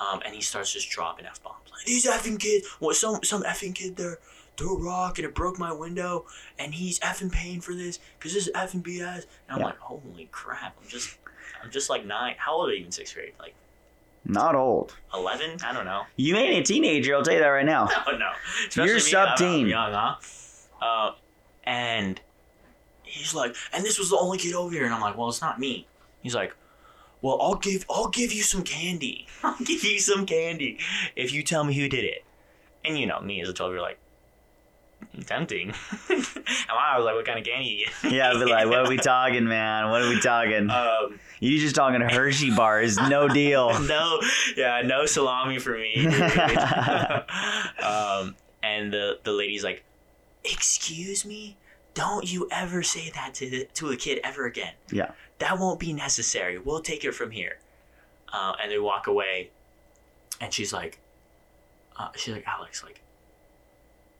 Um, and he starts just dropping f bombs. Like, These effing kids, what some some effing kid there threw a rock and it broke my window, and he's effing paying for this because this is effing BS. And I'm
Yeah.
like, holy crap! I'm just I'm just like nine. How old are you in sixth grade? Like
Not old.
eleven? I don't know.
You ain't a teenager, I'll tell you that right now.
No.
You're
me, I'm- I'm
sub-teen.
young, huh? Uh, and he's like, and this was the only kid over here, and I'm like, well, it's not me. He's like, well, I'll give, I'll give you some candy. I'll give you some candy if you tell me who did it. And you know, me as a twelve year old, like, tempting. and I was like, what kind of candy? you get?
Yeah, I'd be like, what are we talking, man? What are we talking?
Um,
you just talking Hershey bars, no deal.
no, yeah, no salami for me. um, and the the lady's like, "Excuse me, don't you ever say that to the, to a kid ever again.
Yeah.
that won't be necessary. We'll take it from here." Uh, and they walk away, and she's like, uh, "She's like Alex, like,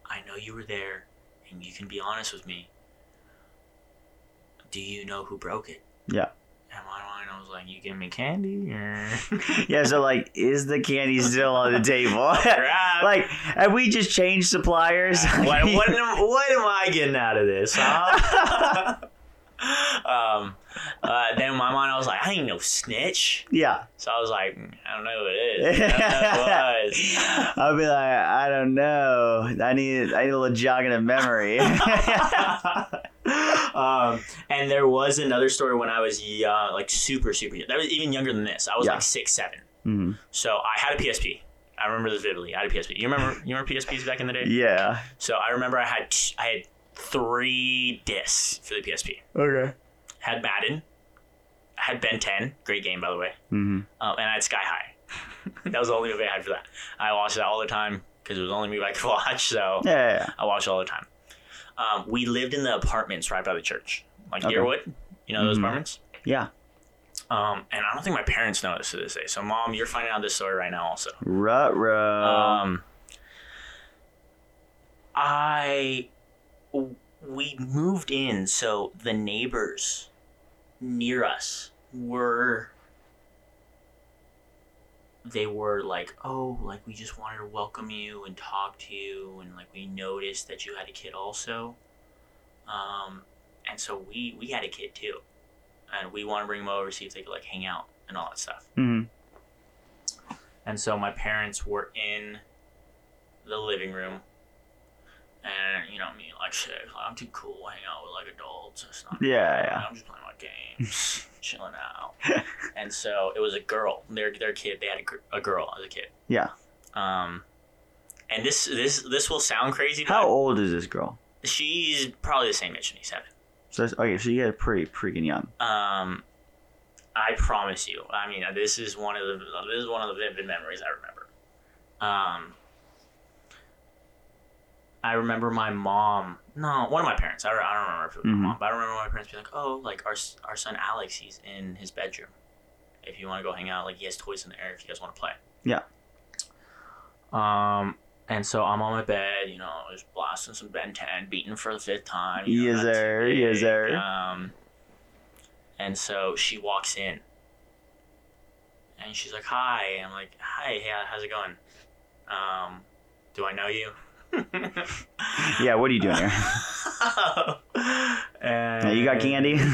I know you were there, and you can be honest with me. Do you know who broke it?"
Yeah.
And my mind, I was like, "You give me candy?"
Yeah, so like, is the candy still on the table? Like, have we just changed suppliers?
what, what, am, what am I getting out of this, huh? Um, uh, then in my mind, I was like, I ain't no snitch.
yeah.
So I was like, "Mm, I don't know who it is. I don't know who it was.
I'll be like, I don't know. I need, I need a little jogging of memory.
um, and there was another story when I was young, like super, super young. That was even younger than this. I was
Yeah.
like six, seven.
hmm
So I had a PSP. I remember this vividly. I had a PSP. You remember? You remember PSPs back in the day?
Yeah.
So I remember I had t- I had three discs for the PSP.
Okay.
Had Madden. Had Ben 10. Great game, by the way.
hmm
Um, and I had Sky High. that was the only movie I had for that. I watched that all the time because it was the only movie I could watch. So
Yeah, yeah, yeah.
I watched it all the time. Um, we lived in the apartments right by the church, like
Okay.
Deerwood. You know those
Mhm.
apartments.
Yeah.
Um, and I don't think my parents know this to this day. So, mom, you're finding out this story right now, also.
Ruh-roh.
Um, I we moved in, so the neighbors near us were they were like, oh, like we just wanted to welcome you and talk to you, and like we noticed that you had a kid also, um, and so we we had a kid too, and we want to bring them over see if they could like hang out and all that stuff.
Mhm.
And so my parents were in the living room. And, you know, me, like, shit, I'm too cool to hang out with, like, adults. It's not
Yeah, yeah.
I'm just playing my games, chilling out. and so it was a girl. Their, their kid, they had a, gr- a girl as a kid.
Yeah.
Um, and this, this, this will sound crazy,
How old is this girl?
she's probably the same age as me, seven.
So that's, okay, so you get pretty freaking young.
Um, I promise you. I mean, this is one of the this is one of the vivid memories I remember. Um, I remember my mom. No, one of my parents. I, don't- I don't remember if it was
Mhm.
my mom, but I remember my parents being like, "Oh, like our our son Alex, he's in his bedroom. If you want to go hang out, like he has toys in there. If you guys want to play."
Yeah.
Um, and so I'm on my bed, you know, just blasting some Ben 10, beating for the fifth time. you know,
Yes, sir. Yes, sir.
Um, and so she walks in, and she's like, "Hi." And I'm like, "Hi, yeah, how's it going? Um, do I know you?"
Yeah, what are you doing here?
and
you got candy?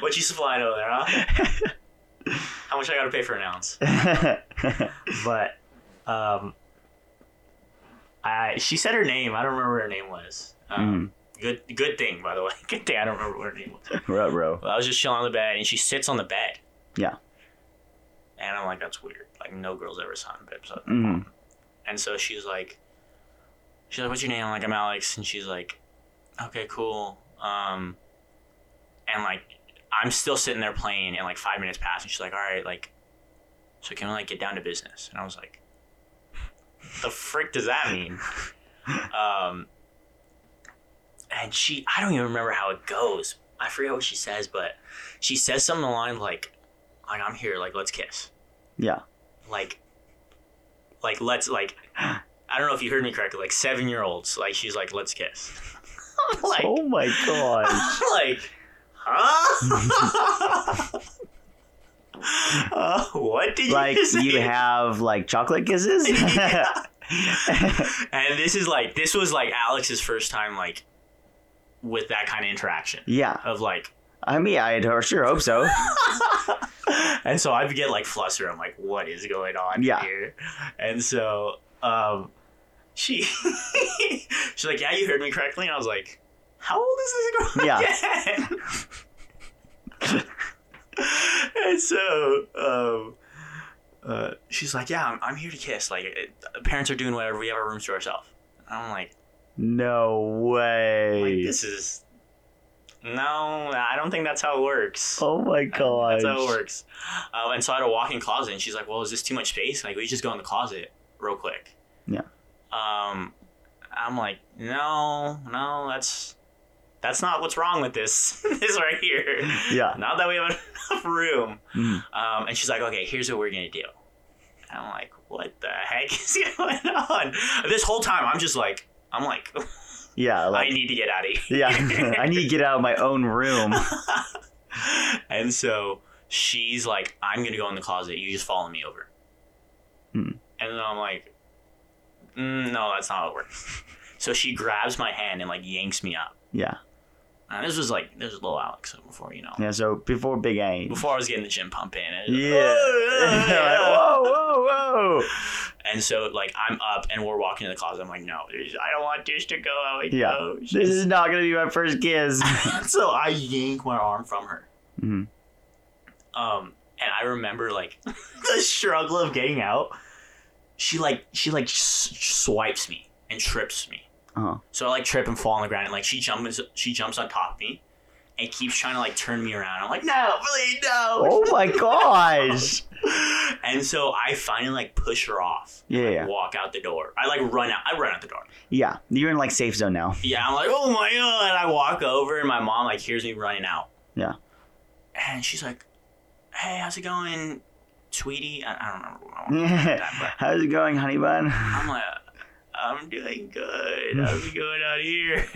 what you supplying over there, huh? How much I gotta pay for an ounce? But um, I she said her name. I don't remember what her name was. Um, Good good thing, by the way. Good thing I don't remember what her name was.
Ruh, bro.
I was just chilling on the bed, and she sits on the bed.
Yeah.
And I'm like, that's weird. Like no girls ever on the bed. So.
Mhm.
And so she's like, she's like, what's your name? I'm like, I'm Alex. And she's like, okay, cool. Um, and like, I'm still sitting there playing, and like five minutes pass, and she's like, all right, like, so can we like get down to business? And I was like, the frick does that mean? um, and she, I don't even remember how it goes. I forget what she says, but she says something along like, like I'm here, like let's kiss
Yeah.
like like let's like I don't know if you heard me correctly, like seven year olds, like she's like, let's kiss. Like
oh my gosh.
I'm like, huh? uh, what did
like
you say?
Like, you have like chocolate kisses?
And this is like this was like Alex's first time like with that kind of interaction
yeah.
of like
I mean, I sure hope so.
and so I get like flustered. I'm like, what is going on
Yeah.
here? And so um, she she's like, yeah, you heard me correctly. And I was like, how old is this girl
Yeah.
and so um, uh, she's like, yeah, I'm, I'm here to kiss. Like, it, parents are doing whatever. We have our rooms to ourselves. And I'm like,
No way.
like this is. No, I don't think that's how it works.
oh my god,
That's how it works. Um, and so I had a walk-in closet, and she's like, "Well, is this too much space? Like, we just go in the closet real quick."
Yeah.
Um, I'm like, "No, no, that's that's not what's wrong with this. this right here.
Yeah.
Not that we have enough room."
Mhm.
Um, and she's like, "Okay, here's what we're gonna do." And I'm like, "What the heck is going on?" This whole time, I'm just like, I'm like,
Yeah.
I need to get out of here.
yeah. I need to get out of my own room.
and so she's like, I'm gonna go in the closet. You just follow me over.
Hmm.
And then I'm like, mm, no, that's not how it works. So she grabs my hand and like yanks me up.
Yeah.
And this was like this was little Alex before you know,
Yeah. So before Big A.
before I was getting the gym pump in.
Yeah. Like, whoa, whoa, whoa.
and so like I'm up and we're walking to the closet. I'm like, no, I don't want this to go how it
Yeah.
goes.
This is not gonna be my first kiss.
so I yank my arm from her.
Mhm.
Um, and I remember like the struggle of getting out. She like she like s- swipes me and trips me.
Uh-huh.
So I like trip and fall on the ground, and like she jumps she jumps on top of me, and keeps trying to like turn me around. I'm like, no, please no.
Oh my gosh.
And so I finally like push her off.
Yeah,
like,
yeah.
Walk out the door. I like run out. I run out the door.
Yeah. You're in like safe zone now.
Yeah, I'm like, oh my god! And I walk over, and my mom like hears me running out.
Yeah.
And she's like, "Hey, how's it going, sweetie?" I, I don't remember. What I want that, but
How's it going, honey bun?
I'm like, "I'm doing good. How's it going out here?"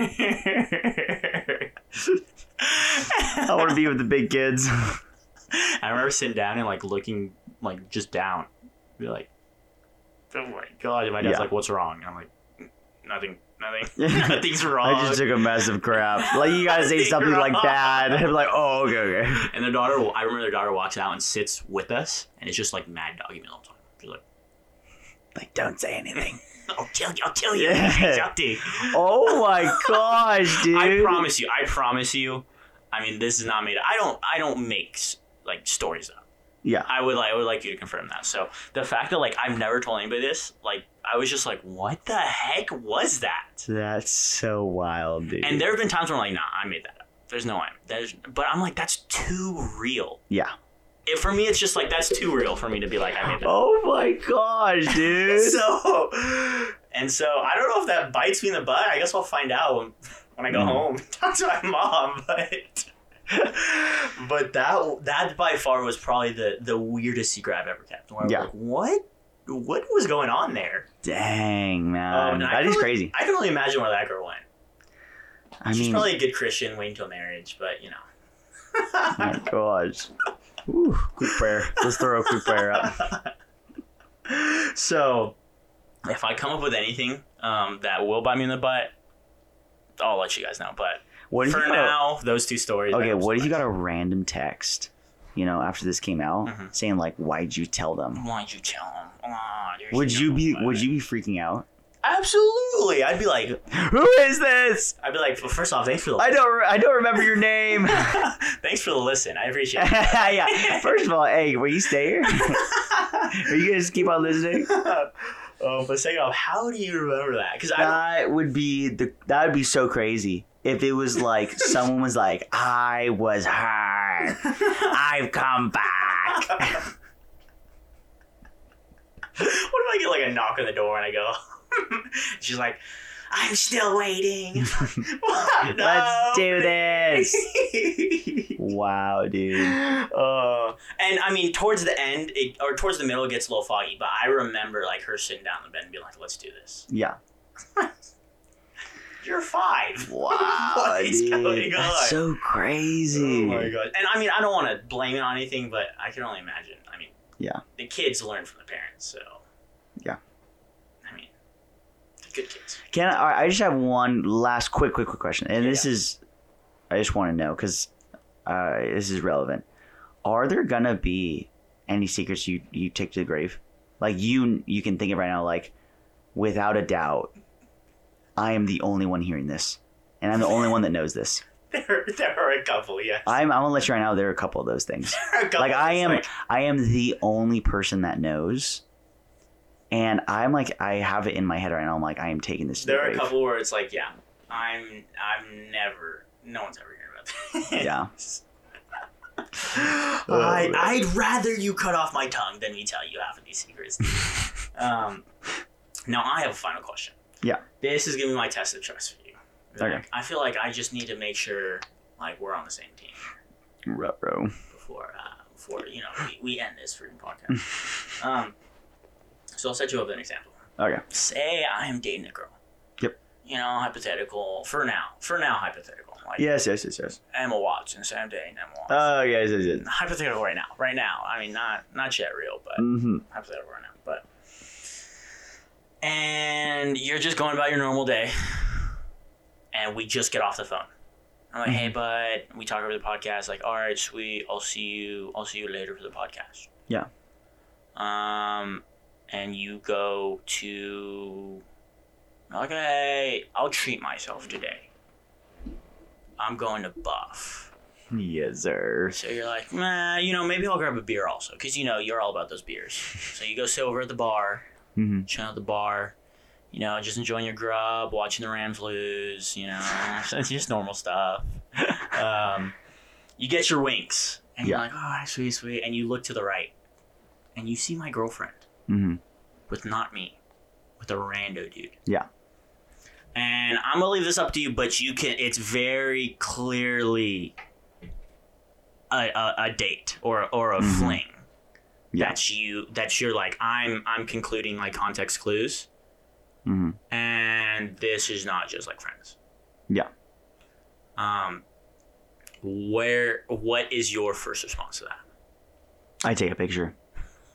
I want to be with the big kids.
I remember sitting down and like looking like just down, be like, "Oh my god!" And my dad's
Yeah.
like, "What's wrong?" And I'm like, "Nothing, nothing, nothing's wrong."
I just took a massive crap. Like you gotta say something like
wrong.
bad. I'm like, oh, okay, okay.
And their daughter, I remember their daughter walks out and sits with us, and it's just like mad doggy me all the time. She's like,
Like, don't say anything.
"I'll kill you, I'll kill you,
Yeah.
Shakti."
Oh my gosh, dude.
I promise you, I promise you. I mean, this is not made. I don't, I don't make like stories up.
Yeah.
I would like, I would like you to confirm that. So the fact that like I've never told anybody this, like I was just like, what the heck was that?
That's so wild, dude.
And there have been times where I'm like, nah, I made that up. There's no way. There's, but I'm like, that's too real.
yeah.
It, for me, it's just like that's too real for me to be like, I made that.
Oh my gosh, dude.
so and so I don't know if that bites me in the butt. I guess I'll find out when, when I go
Mhm.
home. Talk to my mom, but but that that by far was probably the the weirdest secret I've ever kept. Where
Yeah.
like, what? what was going on there?
Dang, man.
I
that is
only-
crazy.
I can only imagine where that girl went.
I
She's
mean,
probably a good Christian waiting till marriage, but you know.
oh my gosh. Ooh, quick prayer. Let's throw a quick prayer up.
so, if I come up with anything um, that will bite me in the butt, I'll let you guys know. But
What
for
you got a-
now, those two stories.
okay, what if you got a random text, you know, after this came out,
Mhm.
saying like, "Why'd you tell them?"
Why'd you tell them? Oh,
Would you
no
be? Would you be freaking out?
Absolutely. I'd be like,
Who is this?
I'd be like, well, first off, thanks for the,
I don't. re- I don't remember your name.
thanks for the listen. I appreciate it.
yeah. First of all, hey, will you stay here? Are you gonna just keep on listening?
oh, but second off, how do you remember that? Because I
That would be the. That would be so crazy if it was like someone was like, "I was hurt. I've come back."
what if I get like a knock on the door and I go, she's like, I'm still waiting. What?
Let's do this. Wow, dude.
Uh, and I mean, towards the end, it, or towards the middle, it gets a little foggy. But I remember like her sitting down in the bed and being like, "Let's do this."
Yeah.
You're five.
Wow,
What is
dude.
going on?
That's so crazy.
Oh my god! And I mean, I don't want to blame it on anything, but I can only imagine. I mean,
Yeah.
the kids learn from the parents, so
Yeah.
I mean, the good kids.
Can I? I just have one last quick, quick, quick question, and this
Yeah.
is, I just want to know because uh, this is relevant. Are there gonna be any secrets you you take to the grave? Like you you can think of right now, like without a doubt, I am the only one hearing this, and I'm the only one that knows this.
There, there are a couple, yes.
I'm I'm gonna let you right now. There are a couple of those things.
There are a couple
like I am
like-
I am the only person that knows. And I'm like I have it in my head right now. I'm like I am taking this to
there
the
are a couple where it's like, yeah, I'm, I'm never, no one's ever hearing about that.
Yeah.
I, I'd rather you cut off my tongue than me tell you half of these secrets. um, now I have a final question.
Yeah.
This is gonna be my test of trust for you.
Okay.
I feel like I just need to make sure like we're on the same team
Ruh-roh.
before uh, before you know we, we end this freaking podcast. um, so I'll set you up with an example.
Okay.
Say I am dating a girl.
Yep.
You know, hypothetical for now. For now, hypothetical. Like
Yes, yes, yes, yes.
Emma Watson. Say I'm dating Emma Watson.
Oh, yes, yes, yes.
hypothetical right now. Right now. I mean, not not yet real, but
Mm-hmm.
hypothetical right now. But and you're just going about your normal day, and we just get off the phone. I'm like, hey, bud. We talk over the podcast. Like, all right, sweet. I'll see you. I'll see you later for the podcast.
Yeah.
Um, and you go to. Okay, I'll treat myself today. I'm going to Buff.
Yes, sir.
So you're like, nah, you know, maybe I'll grab a beer also, because you know you're all about those beers. So you go sit over at the bar,
Mm-hmm.
chill at the bar, you know, just enjoying your grub, watching the Ranflues, you know, it's just normal stuff. Um, you get your winks, and you're like, oh, sweet, sweet, and you look to the right, and you see my girlfriend
Mm-hmm.
with not me, with a rando dude.
Yeah.
And I'm gonna leave this up to you, but you can. It's very clearly a, a, a date or or a
Mhm.
fling.
Yeah.
That you that you're like I'm I'm concluding like context clues,
Mm-hmm.
and this is not just like friends.
Yeah.
Um. Where what is your first response to that?
I take a picture.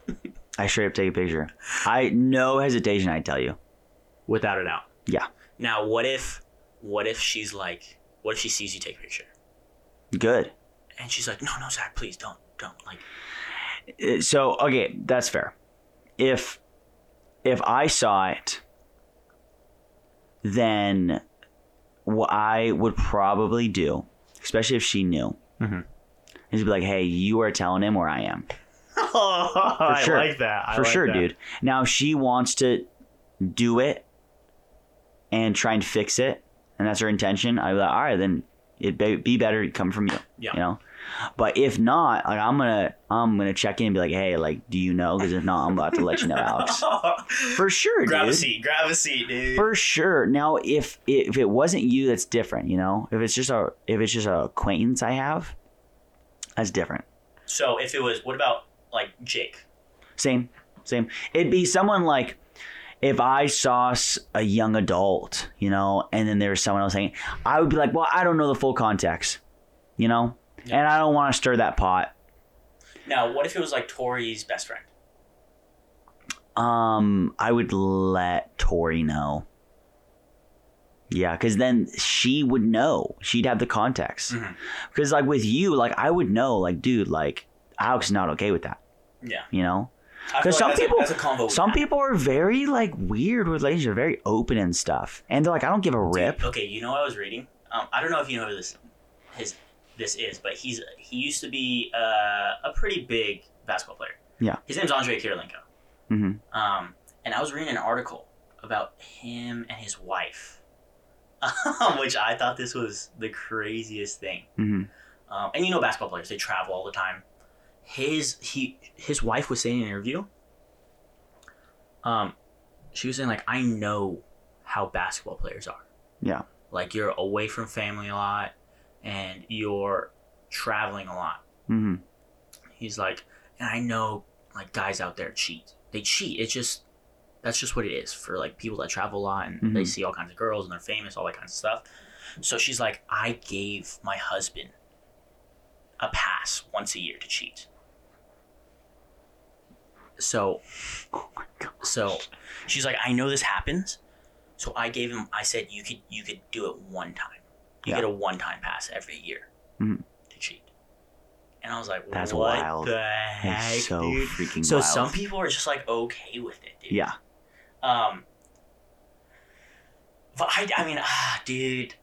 I straight up take a picture. I no hesitation. I tell you.
Without a doubt.
Yeah.
Now, what if what if she's like what if she sees you take a picture
Good.
and she's like, no, no, Zach, please don't don't like.
Uh, So okay, that's fair. If if I saw it, then what I would probably do, especially if she knew,
Mhm.
is be like, "Hey, you are telling him where I am." For
I
sure.
like that. I
For
like
sure,
that.
dude. Now, if she wants to do it and try and fix it, and that's her intention, I'd be like, all right, then it'd be be better to come from you.
Yeah.
You know? But if not, like I'm gonna I'm gonna check in and be like, hey, like, do you know? Because if not, I'm about to let you know, Alex. For sure,
grab
dude.
a seat. Grab a seat, dude.
For sure. Now, if if it wasn't you, that's different. You know, if it's just a if it's just a acquaintance I have, that's different.
so if it was, what about like Jake?
Same, Same. It'd be someone like if I saw a young adult, you know, and then there's someone else saying, I would be like, well, I don't know the full context, you know, and I don't want to stir that pot.
Now, what if it was like Tori's best friend?
Um, I would let Tori know. Yeah, because then she would know. She'd have the context. Because like with you, like I would know, like dude, like Alex is not okay with that.
Yeah.
You know, because some
a-
people,
a
some people are very like weird with relationships, very open and stuff, and they're like, I don't give a rip.
Okay, you know what I was reading? Um, I don't know if you know who this his this is, but he's he used to be uh, a pretty big basketball player.
Yeah.
His name's Andrei Kirilenko.
hmm
Um, and I was reading an article about him and his wife, which I thought this was the craziest thing.
hmm
Um, and you know, basketball players they travel all the time. His he his wife was saying in an interview. Um, she was saying like, I know how basketball players are.
Yeah.
Like you're away from family a lot, and you're traveling a lot.
hmm
He's like, and I know like guys out there cheat. They cheat. It's just that's just what it is for like people that travel a lot and they
Mhm.
see all kinds of girls and they're famous, all that kind of stuff. So she's like, I gave my husband a pass once a year to cheat. So
Oh my god.
so she's like, I know this happens. So I gave him I said you could you could do it one time. You
Yeah.
get a one time pass every year
Mhm.
to cheat. And I was like,
That's
what
wild.
the
That's
heck,
so
dude?
freaking
So
wild.
some people are just like okay with it, dude.
Yeah.
Um. But I, I mean, ah, dude.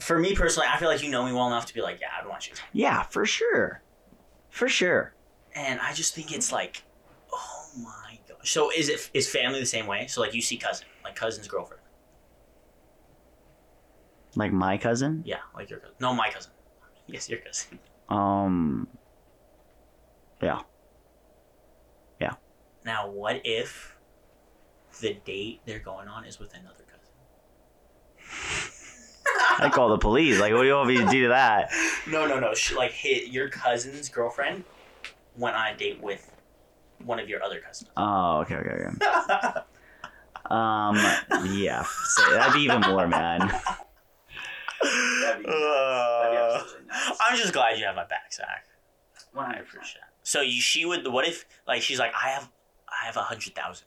For me personally, I feel like you know me well enough to be like, yeah, I don't want you.
Yeah, for sure. For sure.
And I just think it's like, my gosh. So is it is family the same way? So like you see cousin, like cousin's girlfriend.
Like my cousin.
Yeah, like your cousin. No, my cousin. Yes, your cousin.
Um. Yeah. Yeah.
Now, what if the date they're going on is with another cousin?
I call the police. Like, what do you want me to do to that?
No, no, no. She, like hit your cousin's girlfriend went on a date with one of your other cousins.
Oh, okay, okay, okay. Um, yeah, say- that'd be even more, man.
Uh, I'm just glad you have my back, Zach. I appreciate. It. So you, she would. What if, like, she's like, I have, I have a hundred thousand.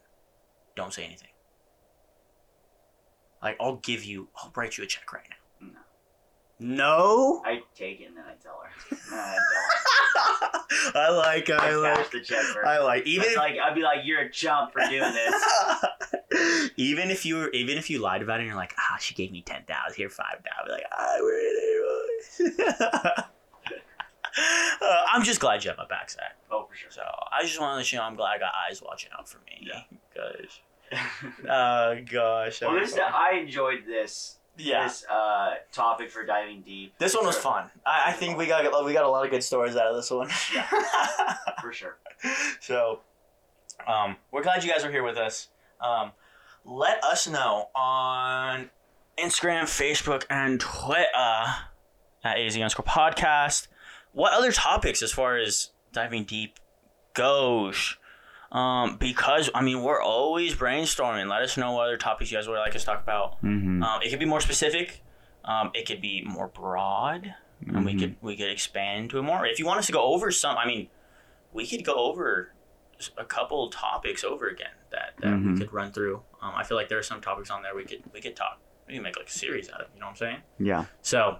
Don't say anything. Like, I'll give you. I'll write you a check right now. No.
I take it and then I tell her. I don't.
I like. I
don't.
like.
the check first.
I like. Even if,
like I'd be like, "You're a chump for doing this."
even if you were, even if you lied about it, and you're like, ah, she gave me ten thousand, here five thousand. Like, I really uh, I'm just glad you have my back, Zach.
oh, for sure.
So I just want to let you know I'm glad I got eyes watching out for me.
Yeah.
Gosh. Oh gosh.
well, this I enjoyed this
yeah.
this uh topic for diving deep.
This one was fun. I, I think we got we got a lot of good stories out of this one.
for sure.
so, um, we're glad you guys are here with us. Um, let us know on Instagram, Facebook, and Twitter at AZ underscore podcast. What other topics, as far as diving deep goes? Um, because I mean, we're always brainstorming. Let us know what other topics you guys would like us to talk about.
Mm-hmm.
Um, it could be more specific. Um, it could be more broad, and we
Mhm.
could we could expand into it more. If you want us to go over some, I mean, we could go over a couple topics over again that, that we
Mhm.
could run through. Um, I feel like there are some topics on there we could we could talk. We can make like a series out of. You know what I'm saying?
Yeah.
So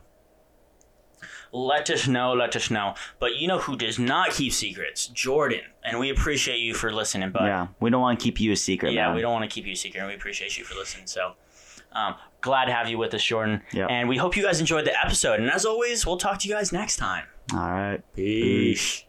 let us know, let us know. But you know who does not keep secrets? Jordan, and we appreciate you for listening. But
yeah. We don't want to keep you a secret,
yeah,
man.
we don't want to keep you a secret, and we appreciate you for listening. So, um, glad to have you with us, Jordan.
Yeah.
And we hope you guys enjoyed the episode. And as always, we'll talk to you guys next time.
All right.
Peace.